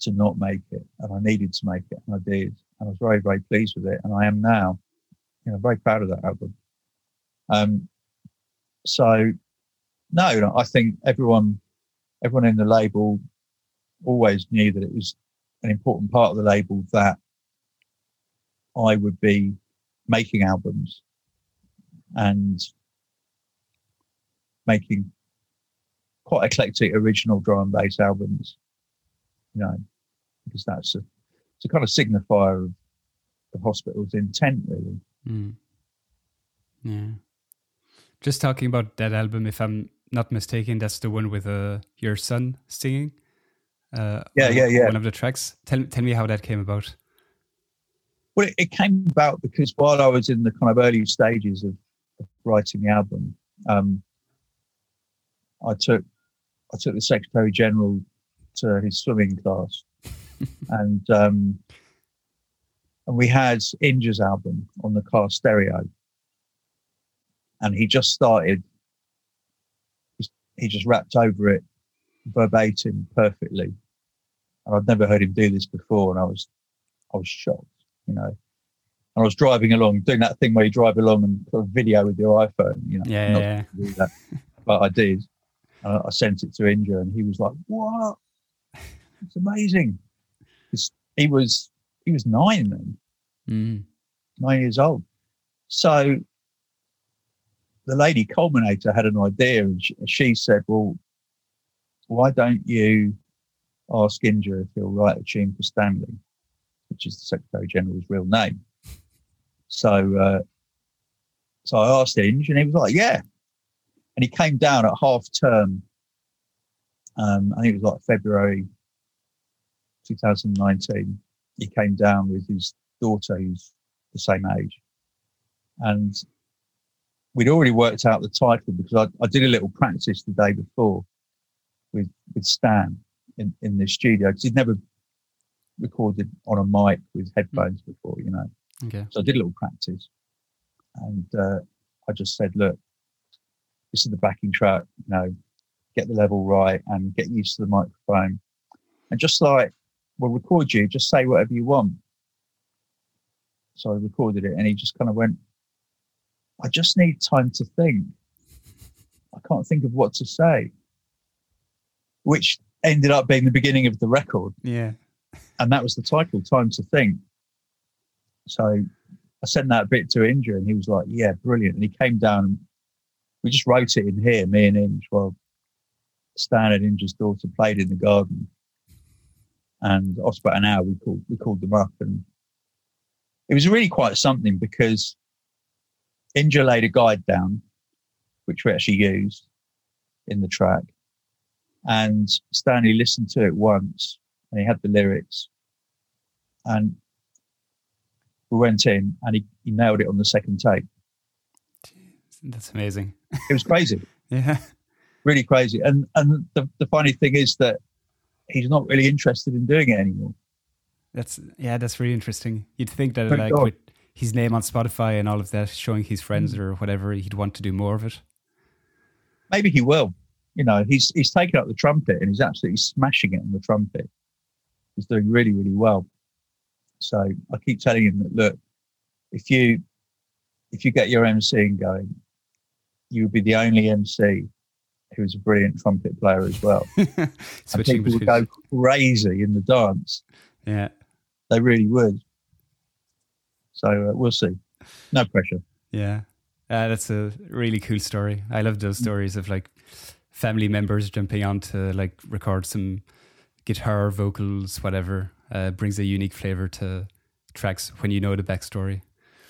to not make it. And I needed to make it, and I did. And I was very, very pleased with it. And I am now, you know, very proud of that album. Um, so, no, I think everyone, everyone in the label always knew that it was an important part of the label that I would be making albums and making quite eclectic original drum and bass albums, you know, because that's a, it's a kind of signifier of the hospital's intent, really. Mm. Yeah. Just talking about that album, if I'm not mistaken, that's the one with uh, your son singing. Uh, yeah, yeah, yeah. One of the tracks. Tell tell me how that came about. Well, it, it, came about because while I was in the kind of early stages of, of writing the album, um, I took I took the Secretary General to his swimming class, [LAUGHS] and um, and we had Inja's album on the car stereo, and he just started. He just rapped over it verbatim perfectly, and I'd never heard him do this before, and I was I was shocked you know. And I was driving along, doing that thing where you drive along and put a video with your iPhone, you know. Yeah, yeah. That, but I did. And I sent it to Inja, and he was like, "What? It's amazing." He was he was nine then, mm. nine years old. So the lady culminator had an idea, and she, she said, "Well, why don't you ask Inja if he'll write a tune for Stanley, which is the Secretary General's real name. So, uh, so I asked Inja, and he was like, "Yeah." And he came down at half term. Um, I think it was like February 2019. He came down with his daughter, who's the same age, and we'd already worked out the title because I, I did a little practice the day before with with Stan in, in the studio because he'd never recorded on a mic with headphones before, you know. Okay. So I did a little practice, and uh, I just said, "Look, this is the backing track. You know, get the level right and get used to the microphone, and just like we'll record you, just say whatever you want." So I recorded it, and he just kind of went, "I just need time to think. I can't think of what to say," which ended up being the beginning of the record Yeah. and that was the title, Time to Think. So I sent that bit to Inja, and he was like, "Yeah, brilliant." And he came down, we just wrote it in here, me and Inja, while Stan and Inja's daughter played in the garden. And after about an hour, we called we called them up, and it was really quite something because Inja laid a guide down, which we actually used in the track, and Stanley listened to it once, and he had the lyrics, and we went in, and he, he nailed it on the second take. That's amazing. It was crazy. [LAUGHS] Yeah. really crazy. And and the, the funny thing is that he's not really interested in doing it anymore. That's yeah, that's really interesting. You'd think that Thank like God. with his name on Spotify and all of that, showing his friends Mm. or whatever, he'd want to do more of it. Maybe he will. You know, he's he's taken up the trumpet and he's absolutely smashing it on the trumpet. He's doing really, really well. So I keep telling him that look, if you if you get your MCing going, you would be the only MC who was a brilliant trumpet player as well. [LAUGHS] and people would go crazy in the dance. Yeah. They really would. So uh, we'll see. No pressure. Yeah. Uh, that's a really cool story. I love Mm. those stories of like family members jumping on to like record some guitar, vocals, whatever. Uh, brings a unique flavor to tracks when you know the backstory.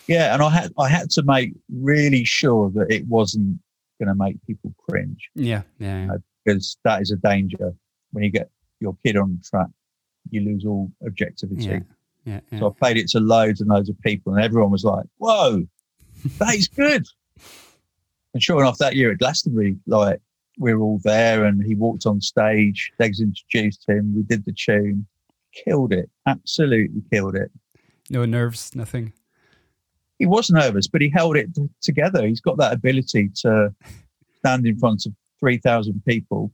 Yeah, and I had I had to make really sure that it wasn't going to make people cringe Yeah. Yeah. yeah. Uh, because that is a danger when you get your kid on track. You lose all objectivity. Yeah. Yeah. yeah. So I played it to loads and loads of people, and everyone was like, "Whoa, [LAUGHS] that is good!" and sure enough, that year at Glastonbury, like we were all there, and he walked on stage. Degs introduced him. We did the tune, killed it, absolutely killed it. no nerves, nothing. He was nervous, but he held it together. He's got that ability to stand in front of 3,000 people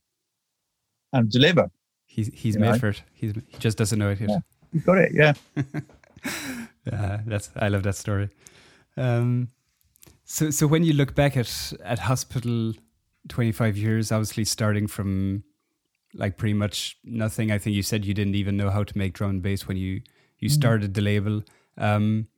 and deliver. He's he's made know? for it. He's he just doesn't know it yet. Yeah. You've got it, yeah. [LAUGHS] Uh, that's I love that story. Um, so so when you look back at at hospital, twenty five years, obviously starting from like pretty much nothing. I think you said you didn't even know how to make drum and bass when you you started the label. Um,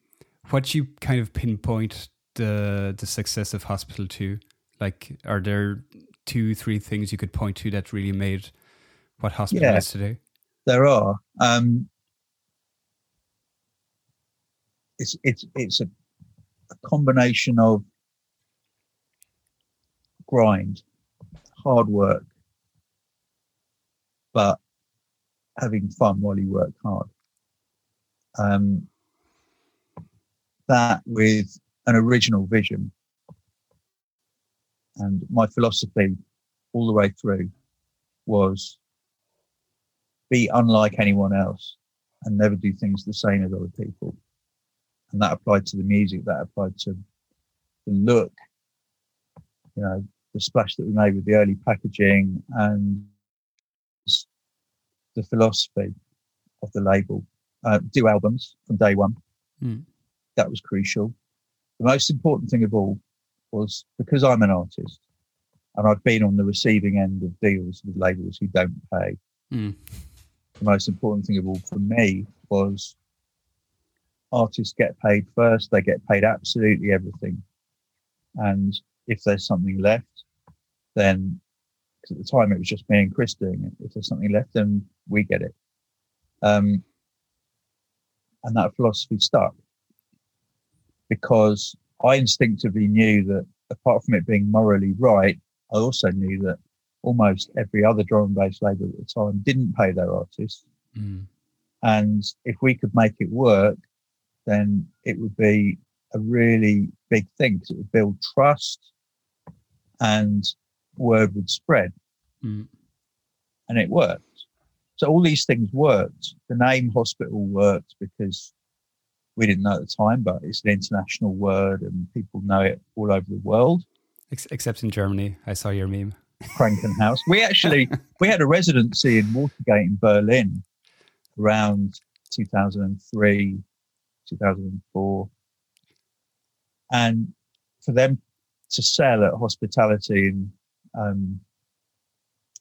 what you kind of pinpoint the the success of hospital to? Like, are there two three things you could point to that really made what hospital Yeah. is today? There are. Um, it's it's it's a, a combination of grind, hard work, but having fun while you work hard. Um, that with an original vision. And my philosophy all the way through was be unlike anyone else and never do things the same as other people. And that applied to the music, that applied to the look, you know, the splash that we made with the early packaging and the philosophy of the label. Uh, do albums from day one. Mm. That was crucial. The most important thing of all was because I'm an artist and I've been on the receiving end of deals with labels who don't pay Mm. the most important thing of all for me was artists get paid first. They get paid absolutely everything. And if there's something left, then because at the time it was just me and Chris doing it. If there's something left, then we get it. Um, and that philosophy stuck because I instinctively knew that apart from it being morally right, I also knew that almost every other drum and bass label at the time didn't pay their artists. Mm. And if we could make it work, then it would be a really big thing because it would build trust and word would spread. Mm. And it worked. So all these things worked. The name hospital worked because we didn't know at the time, but it's an international word and people know it all over the world. Except in Germany. I saw your meme. Krankenhaus. We actually [LAUGHS] we had a residency in Watergate in Berlin around 2003, 2004, and for them to sell at hospitality and um,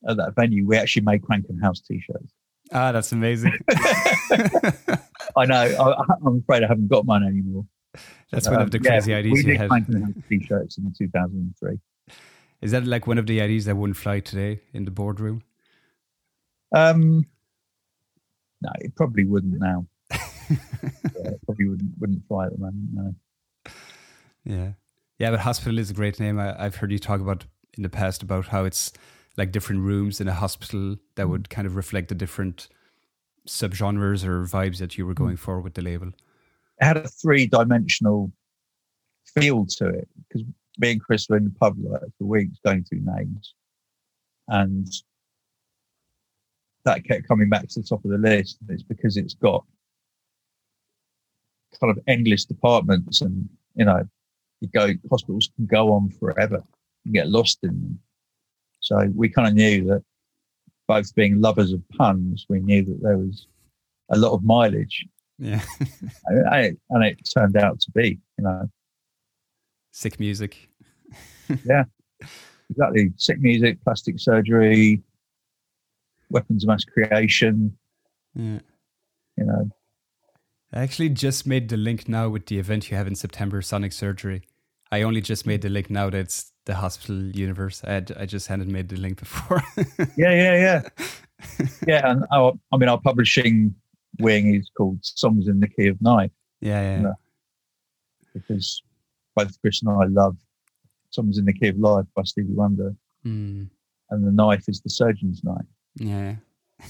at that venue, we actually made Krankenhaus t-shirts. Ah, that's amazing. [LAUGHS] I know. I, [LAUGHS] am afraid I haven't got mine anymore. That's one of the crazy yeah, ideas we you had. T-shirts in 2003. Is that like one of the ideas that wouldn't fly today in the boardroom? Um, no, it probably wouldn't now. [LAUGHS] yeah, it probably wouldn't wouldn't fly at the moment. No. Yeah, yeah, but hospital is a great name. I, I've heard you talk about in the past about how it's like different rooms in a hospital that would kind of reflect the different subgenres or vibes that you were going hmm. for with the label. It had a three dimensional feel to it because me and Chris were in the pub like for weeks going through names, and that kept coming back to the top of the list. It's because it's got kind of endless departments, and you know, you go hospitals can go on forever. You get lost in them. So we kind of knew that both being lovers of puns, we knew that there was a lot of mileage. Yeah. [LAUGHS] and, it, and it turned out to be, you know, sick music. [LAUGHS] yeah, exactly. Sick music, plastic surgery, weapons of mass creation. Yeah. You know. I actually just made the link now with the event you have in September, Sonic Surgery. I only just made the link now that it's the hospital universe. I, had, I just hadn't made the link before. [LAUGHS] yeah, yeah, yeah. Yeah, and our, I mean, our publishing wing is called Songs in the Key of Knife. Yeah, yeah. You know, because both Chris and I love Songs in the Key of Life by Stevie Wonder. Mm. And the knife is the surgeon's knife. Yeah. [LAUGHS]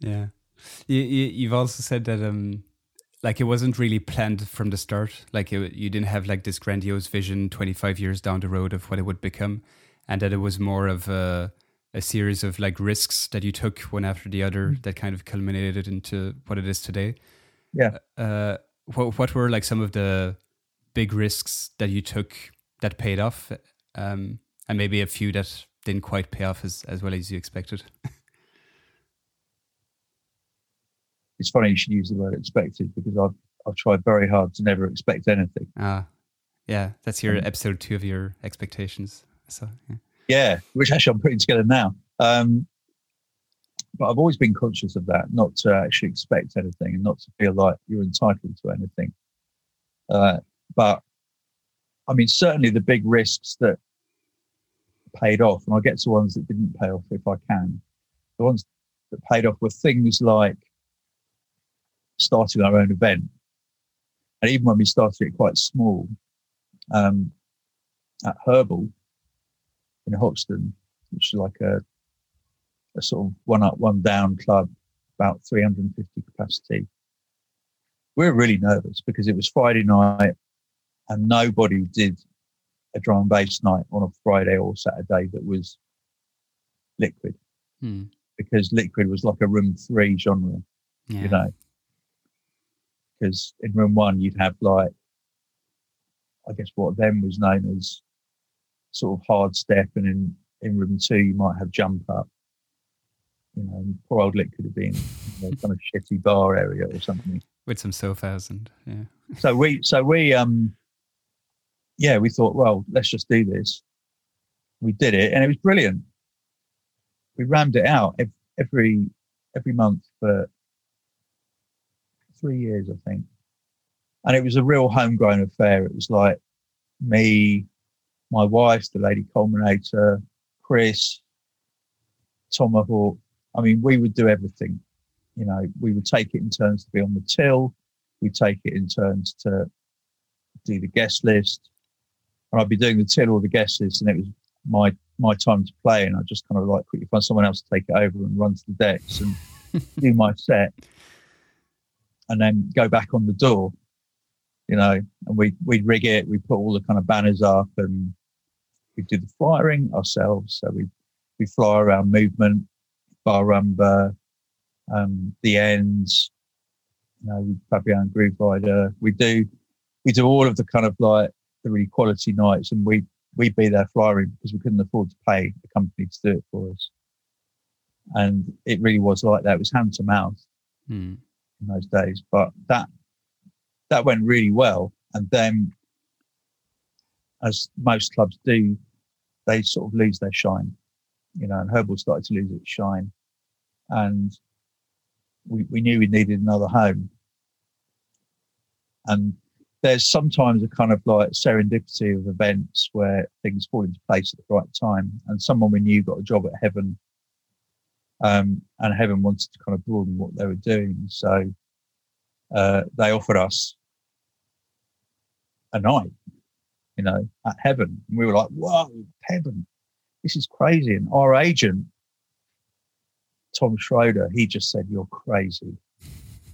yeah. You, you, you've also said that um, like it wasn't really planned from the start. Like it, you didn't have like this grandiose vision 25 years down the road of what it would become. And that it was more of a, a series of like risks that you took one after the other mm. that kind of culminated into what it is today. Yeah. Uh, what, what were like some of the big risks that you took that paid off, um, and maybe a few that didn't quite pay off as, as well as you expected? [LAUGHS] it's funny you should use the word expected because I've I've tried very hard to never expect anything. Ah, yeah, that's your um, episode two of your expectations. So yeah, yeah which actually I'm putting together now. Um, but I've always been conscious of that, not to actually expect anything and not to feel like you're entitled to anything. Uh, but I mean, certainly the big risks that paid off, and I'll get to ones that didn't pay off if I can. The ones that paid off were things like starting our own event. And even when we started it quite small, um, at Herbal in Hoxton, which is like a, a sort of one up, one down club, about 350 capacity. We were really nervous because it was Friday night and nobody did a drum and bass night on a Friday or Saturday that was liquid hmm. because liquid was like a room three genre, yeah. you know. Because in room one, you'd have like, I guess what then was known as sort of hard step, and in, in room two, you might have jump up. You know, poor old Lick could have been you know, kind of shitty bar area or something with some sofas and yeah. so we, so we, um, yeah, we thought, well, let's just do this. We did it, and it was brilliant. We rammed it out every every month for three years, I think, and it was a real homegrown affair. It was like me, my wife, the lady culminator, Chris, Tomahawk. I mean, we would do everything. You know, we would take it in turns to be on the till. We'd take it in turns to do the guest list. And I'd be doing the till or the guest list, and it was my my time to play. And I just kind of like quickly find someone else to take it over and run to the decks and [LAUGHS] do my set, and then go back on the door. You know, and we we'd rig it. We put all the kind of banners up, and we do the flyering ourselves. So we we fly around movement, bar rumba, um, the ends. You know, Fabio and Grooverider. We do we do all of the kind of like the really quality nights, and we we'd be there flying because we couldn't afford to pay the company to do it for us. And it really was like that. It was hand to mouth Hmm. In those days, but that that went really well. And then, as most clubs do, they sort of lose their shine, you know. And Herbal started to lose its shine, and we we knew we needed another home. And there's sometimes a kind of like serendipity of events where things fall into place at the right time. And someone we knew got a job at Heaven, um, and Heaven wanted to kind of broaden what they were doing. So uh, they offered us a night, you know, at Heaven. And we were like, whoa, Heaven, this is crazy. And our agent, Tom Schroeder, he just said, you're crazy.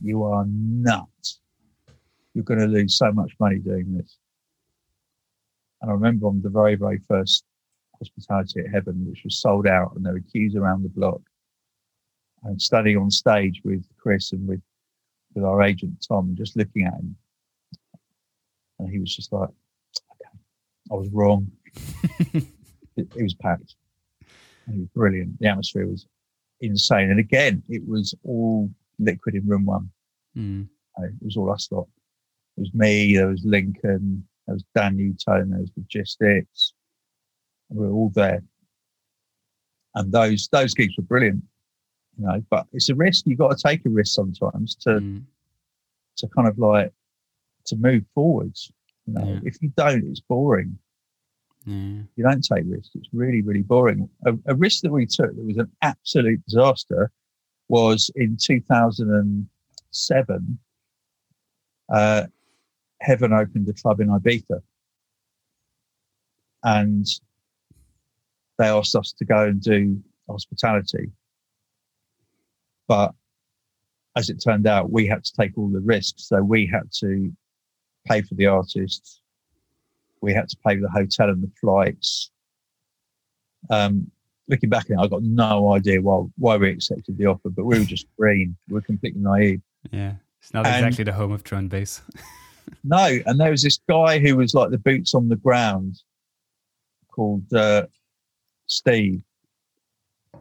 You are nuts you're going to lose so much money doing this. And I remember on the very, very first hospitality at Heaven, which was sold out, and there were queues around the block. And standing on stage with Chris and with with our agent Tom, just looking at him, and he was just like, "Okay, I was wrong." [LAUGHS] it, it was packed. And it was brilliant. The atmosphere was insane, and again, it was all liquid in room one. Hmm. Uh, It was all us lot. It was me, there was Lincoln, there was Dan Newton, there was Logistics. We were all there. And those those gigs were brilliant, you know, but it's a risk. You've got to take a risk sometimes to Hmm. to kind of like to move forwards. You know, Yeah. if you don't, it's boring. Yeah. You don't take risks. It's really, really boring. A, a risk that we took that was an absolute disaster was in 2007. Uh, Heaven opened a club in Ibiza, and they asked us to go and do hospitality. But as it turned out, we had to take all the risks. So we had to pay for the artists, we had to pay for the hotel and the flights. Um, looking back at it, I got no idea why why we accepted the offer, but we were just [LAUGHS] green. We were completely naive. Yeah. It's not And- exactly the home of and bass. [LAUGHS] No, and there was this guy who was like the boots on the ground called uh, Steve.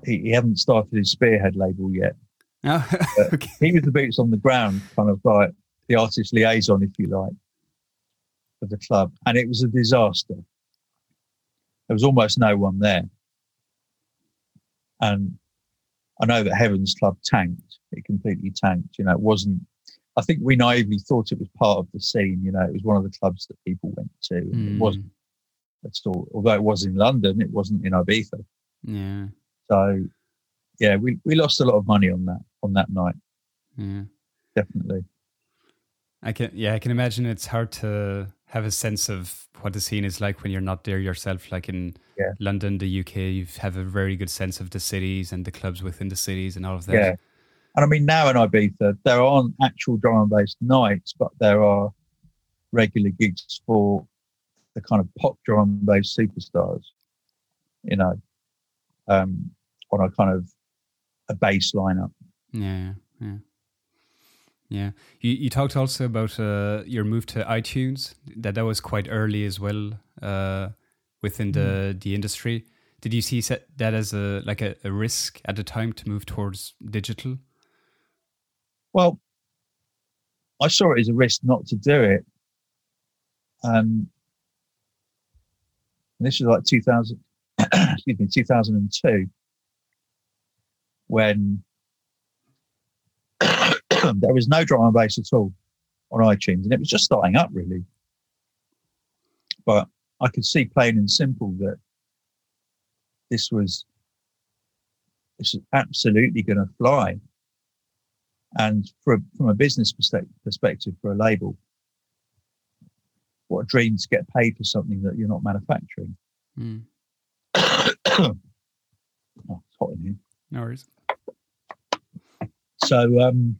He, he hadn't started his Spearhead label yet. Oh, [LAUGHS] okay. He was the boots on the ground, kind of like the artist liaison, if you like, for the club. And it was a disaster. There was almost no one there. And I know that Heaven's Club tanked. It completely tanked. You know, it wasn't, I think we naively thought it was part of the scene. You know, it was one of the clubs that people went to. Hmm. It wasn't at all. Although it was in London, it wasn't in Ibiza. Yeah. So, yeah, we, we lost a lot of money on that, on that night, Yeah. definitely. I can yeah, I can imagine it's hard to have a sense of what the scene is like when you're not there yourself. Like in Yeah. London, the UK, you have a very good sense of the cities and the clubs within the cities and all of that. Yeah. And I mean, now in Ibiza, there aren't actual drum and bass nights, but there are regular gigs for the kind of pop drum and bass superstars, you know, um, on a kind of a bass lineup. Yeah, yeah, yeah. You you talked also about uh, your move to iTunes. That that was quite early as well uh, within the the industry. Did you see that as a like a, a risk at the time to move towards digital? Well, I saw it as a risk not to do it. Um, and this was like 2000, [COUGHS] excuse me, 2002, when [COUGHS] there was no drum and bass at all on iTunes, and it was just starting up really. But I could see plain and simple that this was this is absolutely going to fly. And a, from a business perspective, for a label, what a dream to get paid for something that you're not manufacturing. Mm. [COUGHS] [COUGHS] oh, it's hot in here. No worries. So, um,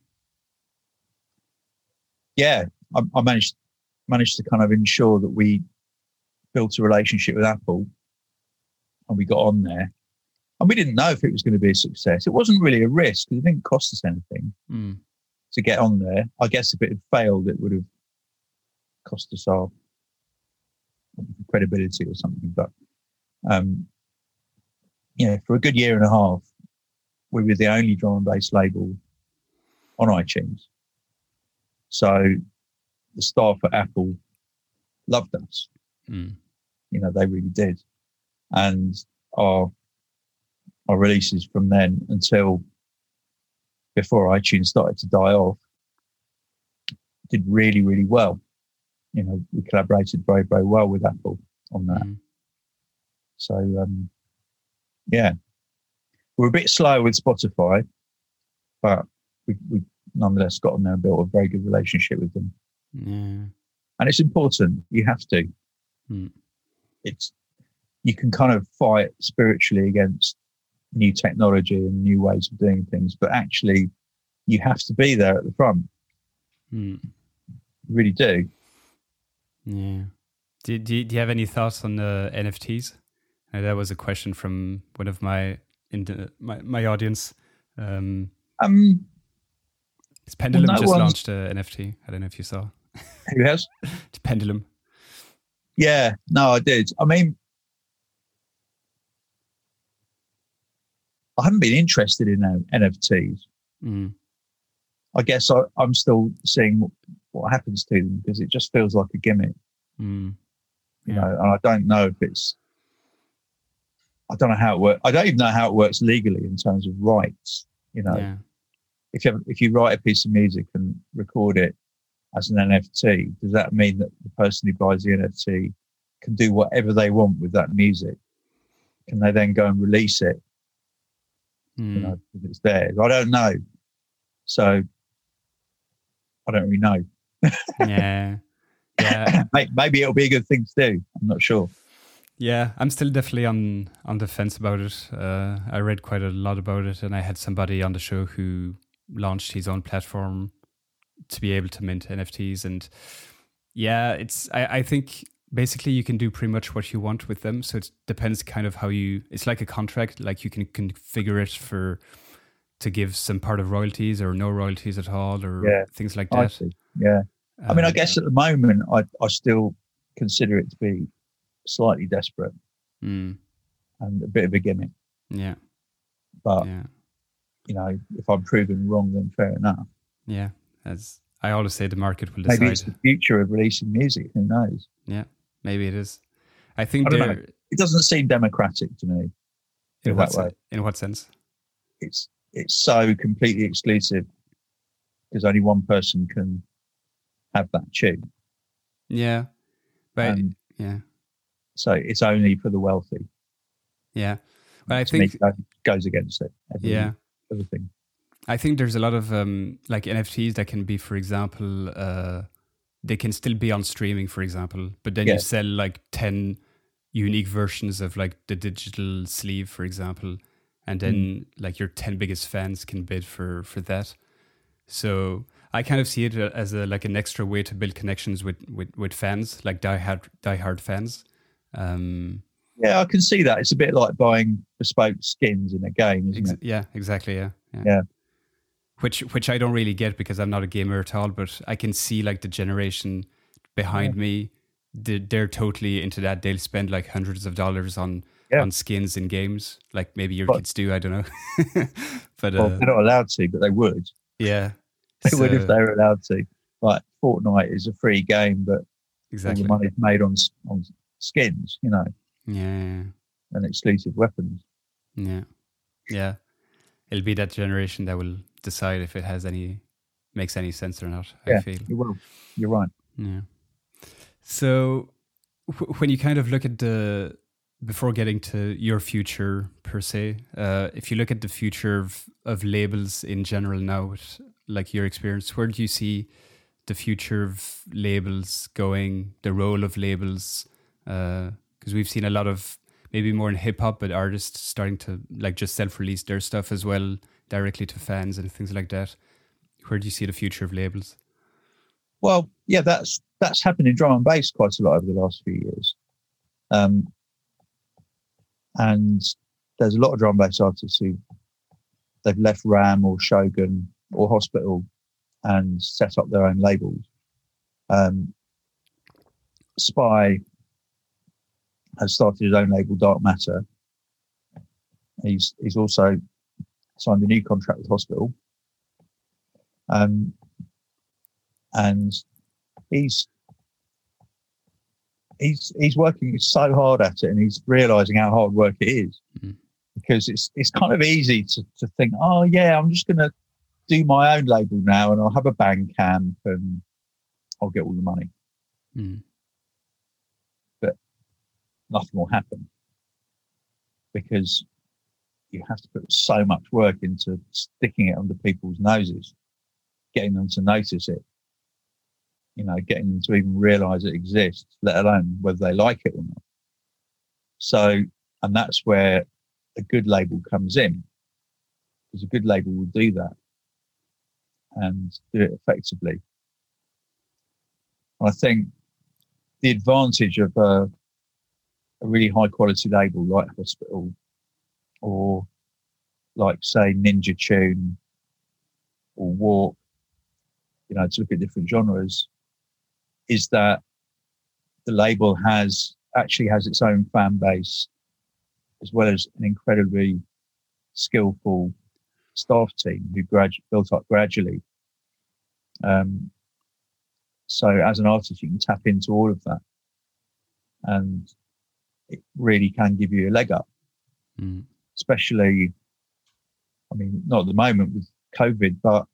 yeah, I, I managed managed to kind of ensure that we built a relationship with Apple, and we got on there. And we didn't know if it was going to be a success. It wasn't really a risk because it didn't cost us anything mm. to get on there. I guess if it had failed, it would have cost us our credibility or something. But um, yeah, for a good year and a half, we were the only drum and bass label on iTunes. So the staff at Apple loved us. Mm. You know, they really did. And our our releases from then until before iTunes started to die off did really, really well. You know, we collaborated very, very well with Apple on that. Mm. So, um, yeah, we're a bit slow with Spotify, but we, we nonetheless got on there and built a very good relationship with them. Yeah. And it's important. You have to. Mm. It's you can kind of fight spiritually against new technology and new ways of doing things, but actually, you have to be there at the front. Mm. You really do. Yeah. Do, do, do you have any thoughts on the NFTs? Uh, that was a question from one of my in the, my my audience. Um, um it's Pendulum well, no just launched a NFT. I don't know if you saw. [LAUGHS] Who has? [LAUGHS] it's Pendulum. Yeah, no, I did. I mean, I haven't been interested in uh, NFTs. Mm. I guess I, am still seeing what, what, happens to them because it just feels like a gimmick. Mm. You know, and I don't know if it's. I don't know how it works. I don't even know how it works legally in terms of rights. You know, yeah. If you have, if you write a piece of music and record it as an NFT, does that mean that the person who buys the NFT can do whatever they want with that music? Can they then go and release it mm. you hmm. know, if it's theirs. I don't know. So I don't really know. yeah. [LAUGHS] Yeah. Maybe it'll be a good thing to do. I'm not sure. Yeah, I'm still definitely on on the fence about it. Uh, I read quite a lot about it, and I had somebody on the show who launched his own platform to be able to mint NFTs. And yeah, it's I, I think basically you can do pretty much what you want with them so it depends kind of how you it's like a contract like you can configure it for to give some part of royalties or no royalties at all or yeah. things like that yeah um, i mean i guess at the moment i i still consider it to be slightly desperate mm. and a bit of a gimmick yeah but yeah. You know if i'm proven wrong then fair enough yeah as I always say the market will decide. Maybe it's the future of releasing music. Who knows? Yeah. Maybe it is. I think I it doesn't seem democratic to me. In, what way. In what sense? It's it's so completely exclusive because only one person can have that tune. Yeah, but yeah. So it's only for the wealthy. Yeah, but I think that goes against it. Every, yeah, everything. I think there's a lot of um, like NFTs that can be, for example, uh, they can still be on streaming, for example, but then yeah. you sell like 10 unique versions of like the digital sleeve, for example, and then mm. like your 10 biggest fans can bid for for that. So I kind of see it uh, as a like an extra way to build connections with with, with fans, like diehard diehard fans. Um, yeah, I can see that. It's a bit like buying bespoke skins in a game, isn't ex- it? Yeah, exactly. Yeah. yeah. yeah which which I don't really get because I'm not a gamer at all. But I can see like the generation behind yeah. me, they're totally into that. They'll spend like hundreds of dollars on yeah. on skins in games, like maybe your but, kids do. I don't know, [LAUGHS] but well, uh, they're not allowed to, but they would. Yeah, [LAUGHS] they so, would if they were allowed to. Like Fortnite is a free game, but exactly all the money's made on on skins, you know. Yeah, and exclusive weapons. Yeah, yeah. It'll be that generation that will decide if it has any makes any sense or not. Yeah, I feel you will. You're right. Yeah. So w- when you kind of look at the before getting to your future per se, uh, if you look at the future of, of labels in general now, with, like your experience, where do you see the future of labels going, the role of labels? Because we've seen a lot of maybe more in hip hop, but artists starting to like just self release their stuff as well directly to fans and things like that. Where do you see the future of labels? Well, yeah, that's that's happened in drum and bass quite a lot over the last few years. Um, and there's a lot of drum and bass artists who they've left Ram or Shogun or Hospital and set up their own labels. Um, Spy has started his own label, Dark Matter. He's he's also signed a new contract with Hospital. Um, and he's he's he's working so hard at it, and he's realizing how hard work it is. Mm-hmm. Because it's it's kind of easy to, to think, oh yeah, I'm just gonna do my own label now, and I'll have a Bandcamp, and I'll get all the money. Mm. Nothing will happen because you have to put so much work into sticking it under people's noses, getting them to notice it, you know, getting them to even realize it exists, let alone whether they like it or not. So, and that's where a good label comes in, because a good label will do that and do it effectively. I think the advantage of a, a really high quality label like Hospital or like say Ninja Tune or Warp, you know, to look at different genres, is that the label has actually has its own fan base as well as an incredibly skillful staff team who gradu- built up gradually. Um, so as an artist, you can tap into all of that, and it really can give you a leg up. Mm. Especially, I mean, not at the moment with COVID, but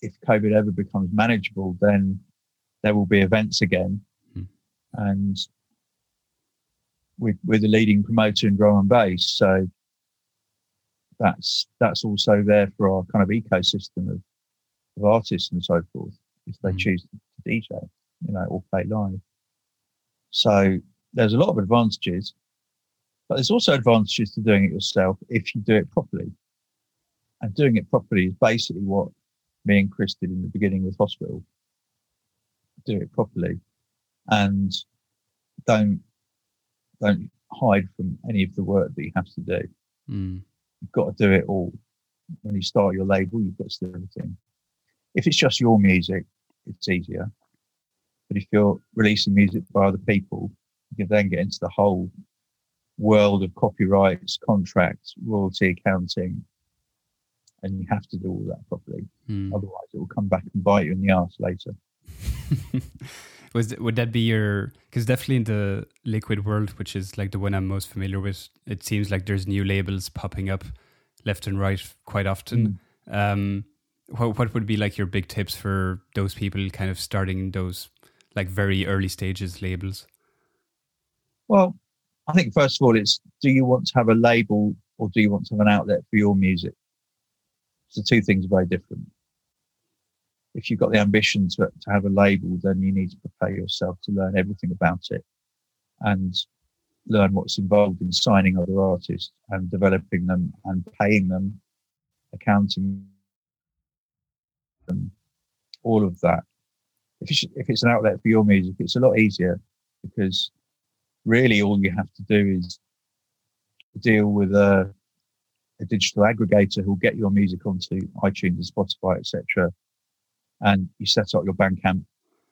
if COVID ever becomes manageable, then there will be events again. Mm. And we're the leading promoter in drum and bass, so that's that's also there for our kind of ecosystem of, of artists and so forth, if they mm. choose to DJ, you know, or play live. So there's a lot of advantages, but there's also advantages to doing it yourself if you do it properly. And doing it properly is basically what me and Chris did in the beginning with hospital. Do it properly, and don't don't hide from any of the work that you have to do. Mm. You've got to do it all. When you start your label, you've got to do everything. If it's just your music, it's easier. But if you're releasing music by other people, you can then get into the whole world of copyrights, contracts, royalty accounting, and you have to do all that properly. Mm. Otherwise, it will come back and bite you in the ass later. [LAUGHS] Was would that be your? Because definitely in the liquid world, which is like the one I'm most familiar with, it seems like there's new labels popping up left and right quite often. Mm. Um, what what would be like your big tips for those people kind of starting those like very early stages labels? Well, I think first of all, it's do you want to have a label or do you want to have an outlet for your music? So two things are very different. If you've got the ambition to, to have a label, then you need to prepare yourself to learn everything about it and learn what's involved in signing other artists and developing them and paying them, accounting them, all of that. If it's, if it's an outlet for your music, it's a lot easier because really all you have to do is deal with a a digital aggregator who'll get your music onto iTunes and Spotify, etc. And you set up your Bandcamp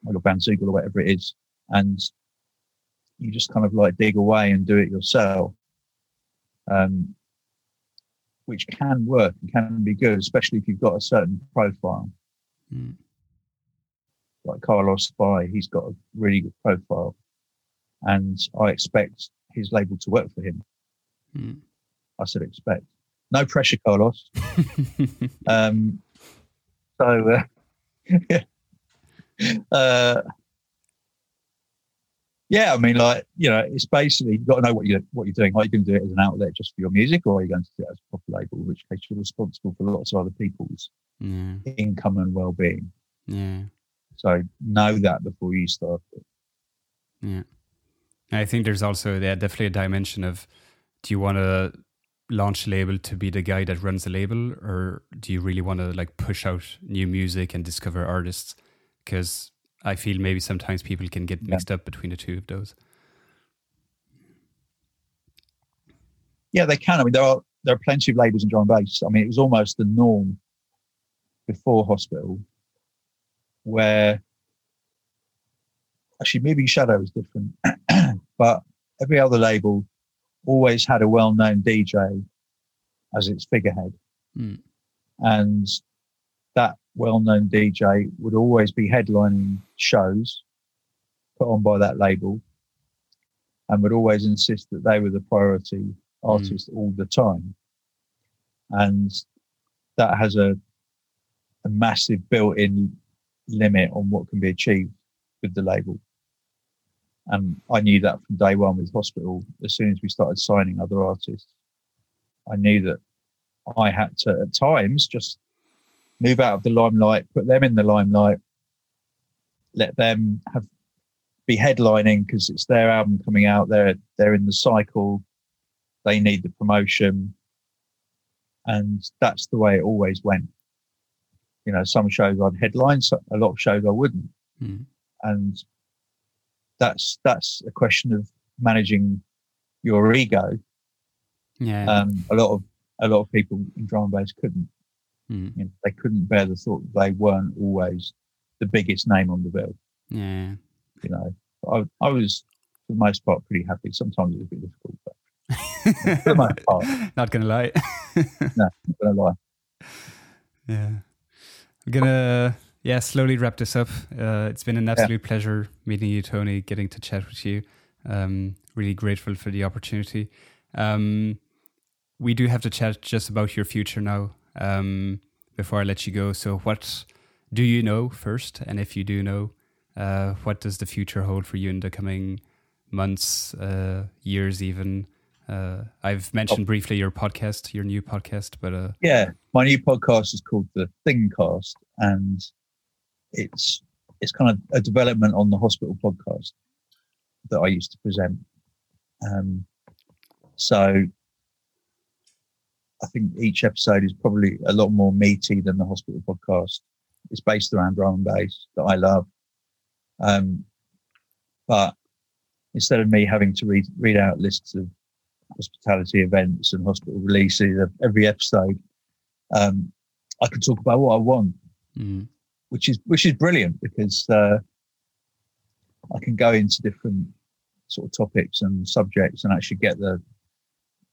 or your Bandzoogle or whatever it is, and you just kind of like dig away and do it yourself, um, which can work and can be good, especially if you've got a certain profile. Mm. Like Carlos Spy, he's got a really good profile, and I expect his label to work for him. Mm. I said expect. No pressure, Carlos. [LAUGHS] um, so, uh, [LAUGHS] uh, Yeah, I mean, like you know, it's basically you've got to know what you what you're doing. Are you going to do it as an outlet just for your music, or are you going to do it as a proper label, in which case you're responsible for lots of other people's Yeah. income and well-being. Yeah. So know that before you start. It. Yeah. I think there's also yeah, definitely a dimension of do you want to launch a label to be the guy that runs the label or do you really want to like push out new music and discover artists because I feel maybe sometimes people can get Yeah. mixed up between the two of those. Yeah, they can. I mean, there are there are plenty of labels in drum and bass. I mean, it was almost the norm before hospital, where actually moving shadow is different, [CLEARS THROAT] but every other label always had a well-known DJ as its figurehead, Mm. and that well-known DJ would always be headlining shows put on by that label, and would always insist that they were the priority artist all the time, and that has a a massive built-in limit on what can be achieved with the label. And I knew that from day one with Hospital. As soon as we started signing other artists, I knew that I had to, at times, just move out of the limelight, put them in the limelight, let them have be headlining because it's their album coming out. They're they're in the cycle. They need the promotion, and that's the way it always went. You know, some shows I'd headline, so a lot of shows I wouldn't Mm. and that's that's a question of managing your ego. Yeah. Um, a lot of a lot of people in drum and bass couldn't. Mm. You know, they couldn't bear the thought that they weren't always the biggest name on the bill. yeah. You know, I I was for the most part pretty happy. Sometimes it was a bit difficult, but [LAUGHS] for the most part, Not gonna lie. I'm not gonna lie. Yeah. I'm gonna yeah, slowly wrap this up. Uh, it's been an absolute pleasure meeting you, Tony, getting to chat with you. Um, really grateful for the opportunity. Um, we do have to chat just about your future now. Um, before I let you go. So what do you know first? And if you do know, uh, what does the future hold for you in the coming months, uh, years even? Uh, I've mentioned briefly your podcast, your new podcast, but uh, Yeah, my new podcast is called the Thingcast, and it's it's kind of a development on the hospital podcast that I used to present. Um, so I think each episode is probably a lot more meaty than the hospital podcast. It's based around drum and bass that I love, um, but instead of me having to read read out lists of hospitality events and hospital releases of every episode, um, I can talk about what I want, mm, which is which is brilliant because uh, I can go into different sort of topics and subjects and actually get the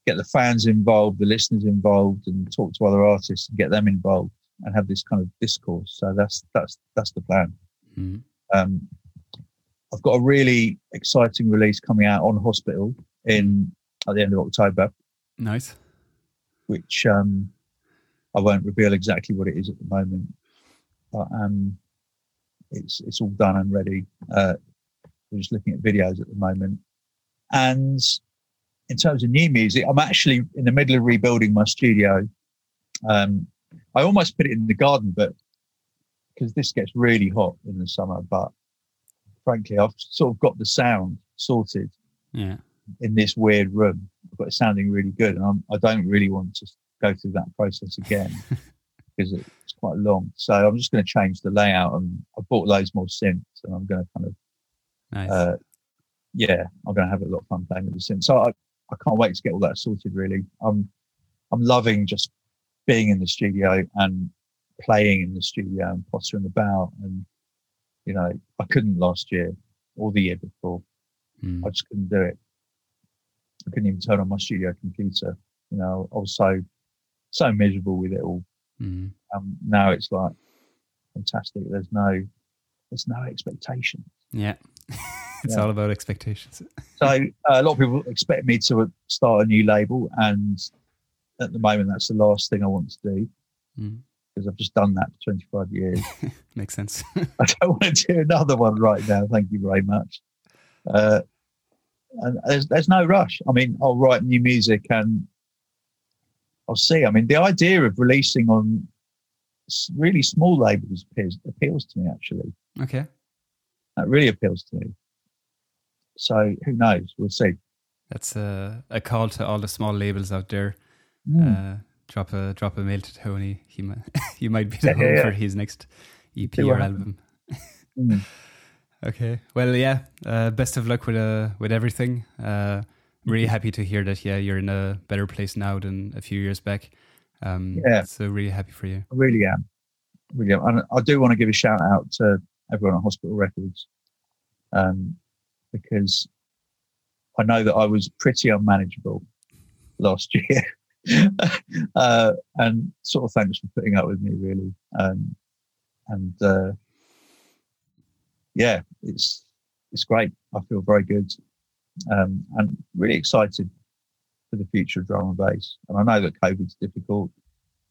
get the fans involved, the listeners involved, and talk to other artists and get them involved and have this kind of discourse. So that's that's that's the plan. mm, Um, I've got a really exciting release coming out on Hospital in at the end of October, nice. which um, I won't reveal exactly what it is at the moment, but um, it's it's all done and ready. Uh, we're just looking at videos at the moment, and in terms of new music, I'm actually in the middle of rebuilding my studio. Um, I almost put it in the garden, but because this gets really hot in the summer, but frankly, I've sort of got the sound sorted Yeah. In this weird room. but it's sounding really good, and I'm, I don't really want to go through that process again [LAUGHS] because it's quite long. So I'm just going to change the layout, and I bought loads more synths, and I'm going to kind of, Nice. uh, yeah, I'm going to have a lot of fun playing with the synths. So I, I can't wait to get all that sorted. Really, I'm, I'm loving just being in the studio and playing in the studio and pottering about, and you know, I couldn't last year or the year before. Mm, I just couldn't do it. I couldn't even turn on my studio computer. You know, I was so so miserable with it all. mm. Um, now it's like fantastic. There's no there's no expectation. Yeah. [LAUGHS] it's Yeah. all about expectations. So uh, a lot of people expect me to start a new label, and at the moment, that's the last thing I want to do Mm. because I've just done that for 25 years. [LAUGHS] Makes sense. [LAUGHS] I don't want to do another one right now. Thank you very much. Uh, and there's there's no rush. I mean, I'll write new music and I'll see. I mean, the idea of releasing on really small labels appeals, appeals to me actually. Okay. That really appeals to me. So who knows? We'll see. That's a, a call to all the small labels out there. Mm. Uh, drop a drop a mail to Tony. He might [LAUGHS] he might be the Yeah, home yeah, yeah. for his next EP or album. [LAUGHS] Mm. Okay. Well, yeah. Uh, best of luck with uh, with everything. Uh, really happy to hear that. Yeah, you're in a better place now than a few years back. Um, Yeah. So really happy for you. I really am. Really am. And I do want to give a shout out to everyone at Hospital Records um, because I know that I was pretty unmanageable last [LAUGHS] year. uh, and sort of thanks for putting up with me, really. Um, and uh, yeah, it's it's great. I feel very good um, and really excited for the future of drum and bass. And I know that COVID's difficult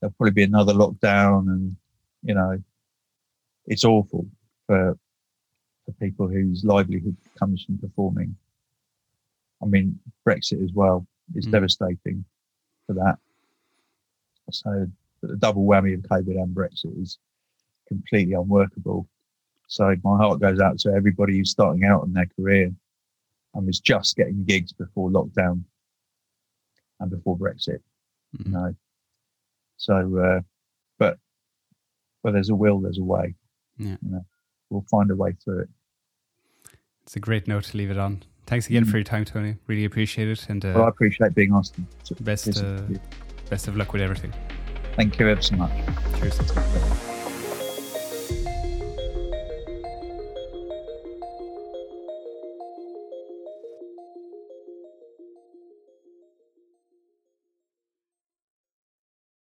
there'll probably be another lockdown and you know it's awful for for people whose livelihood comes from performing i mean brexit as well is Mm. devastating for that so the double whammy of covid and brexit is completely unworkable so my heart goes out to everybody who's starting out in their career and was just getting gigs before lockdown and before brexit you Mhm. know. So, uh, but where there's a will, there's a way. Yeah. You know, we'll find a way through it. It's a great note to leave it on. Thanks again Mm. for your time, Tony. Really appreciate it, and uh, Well, I appreciate being asked best uh, best of luck with everything. Thank you ever so much. Cheers.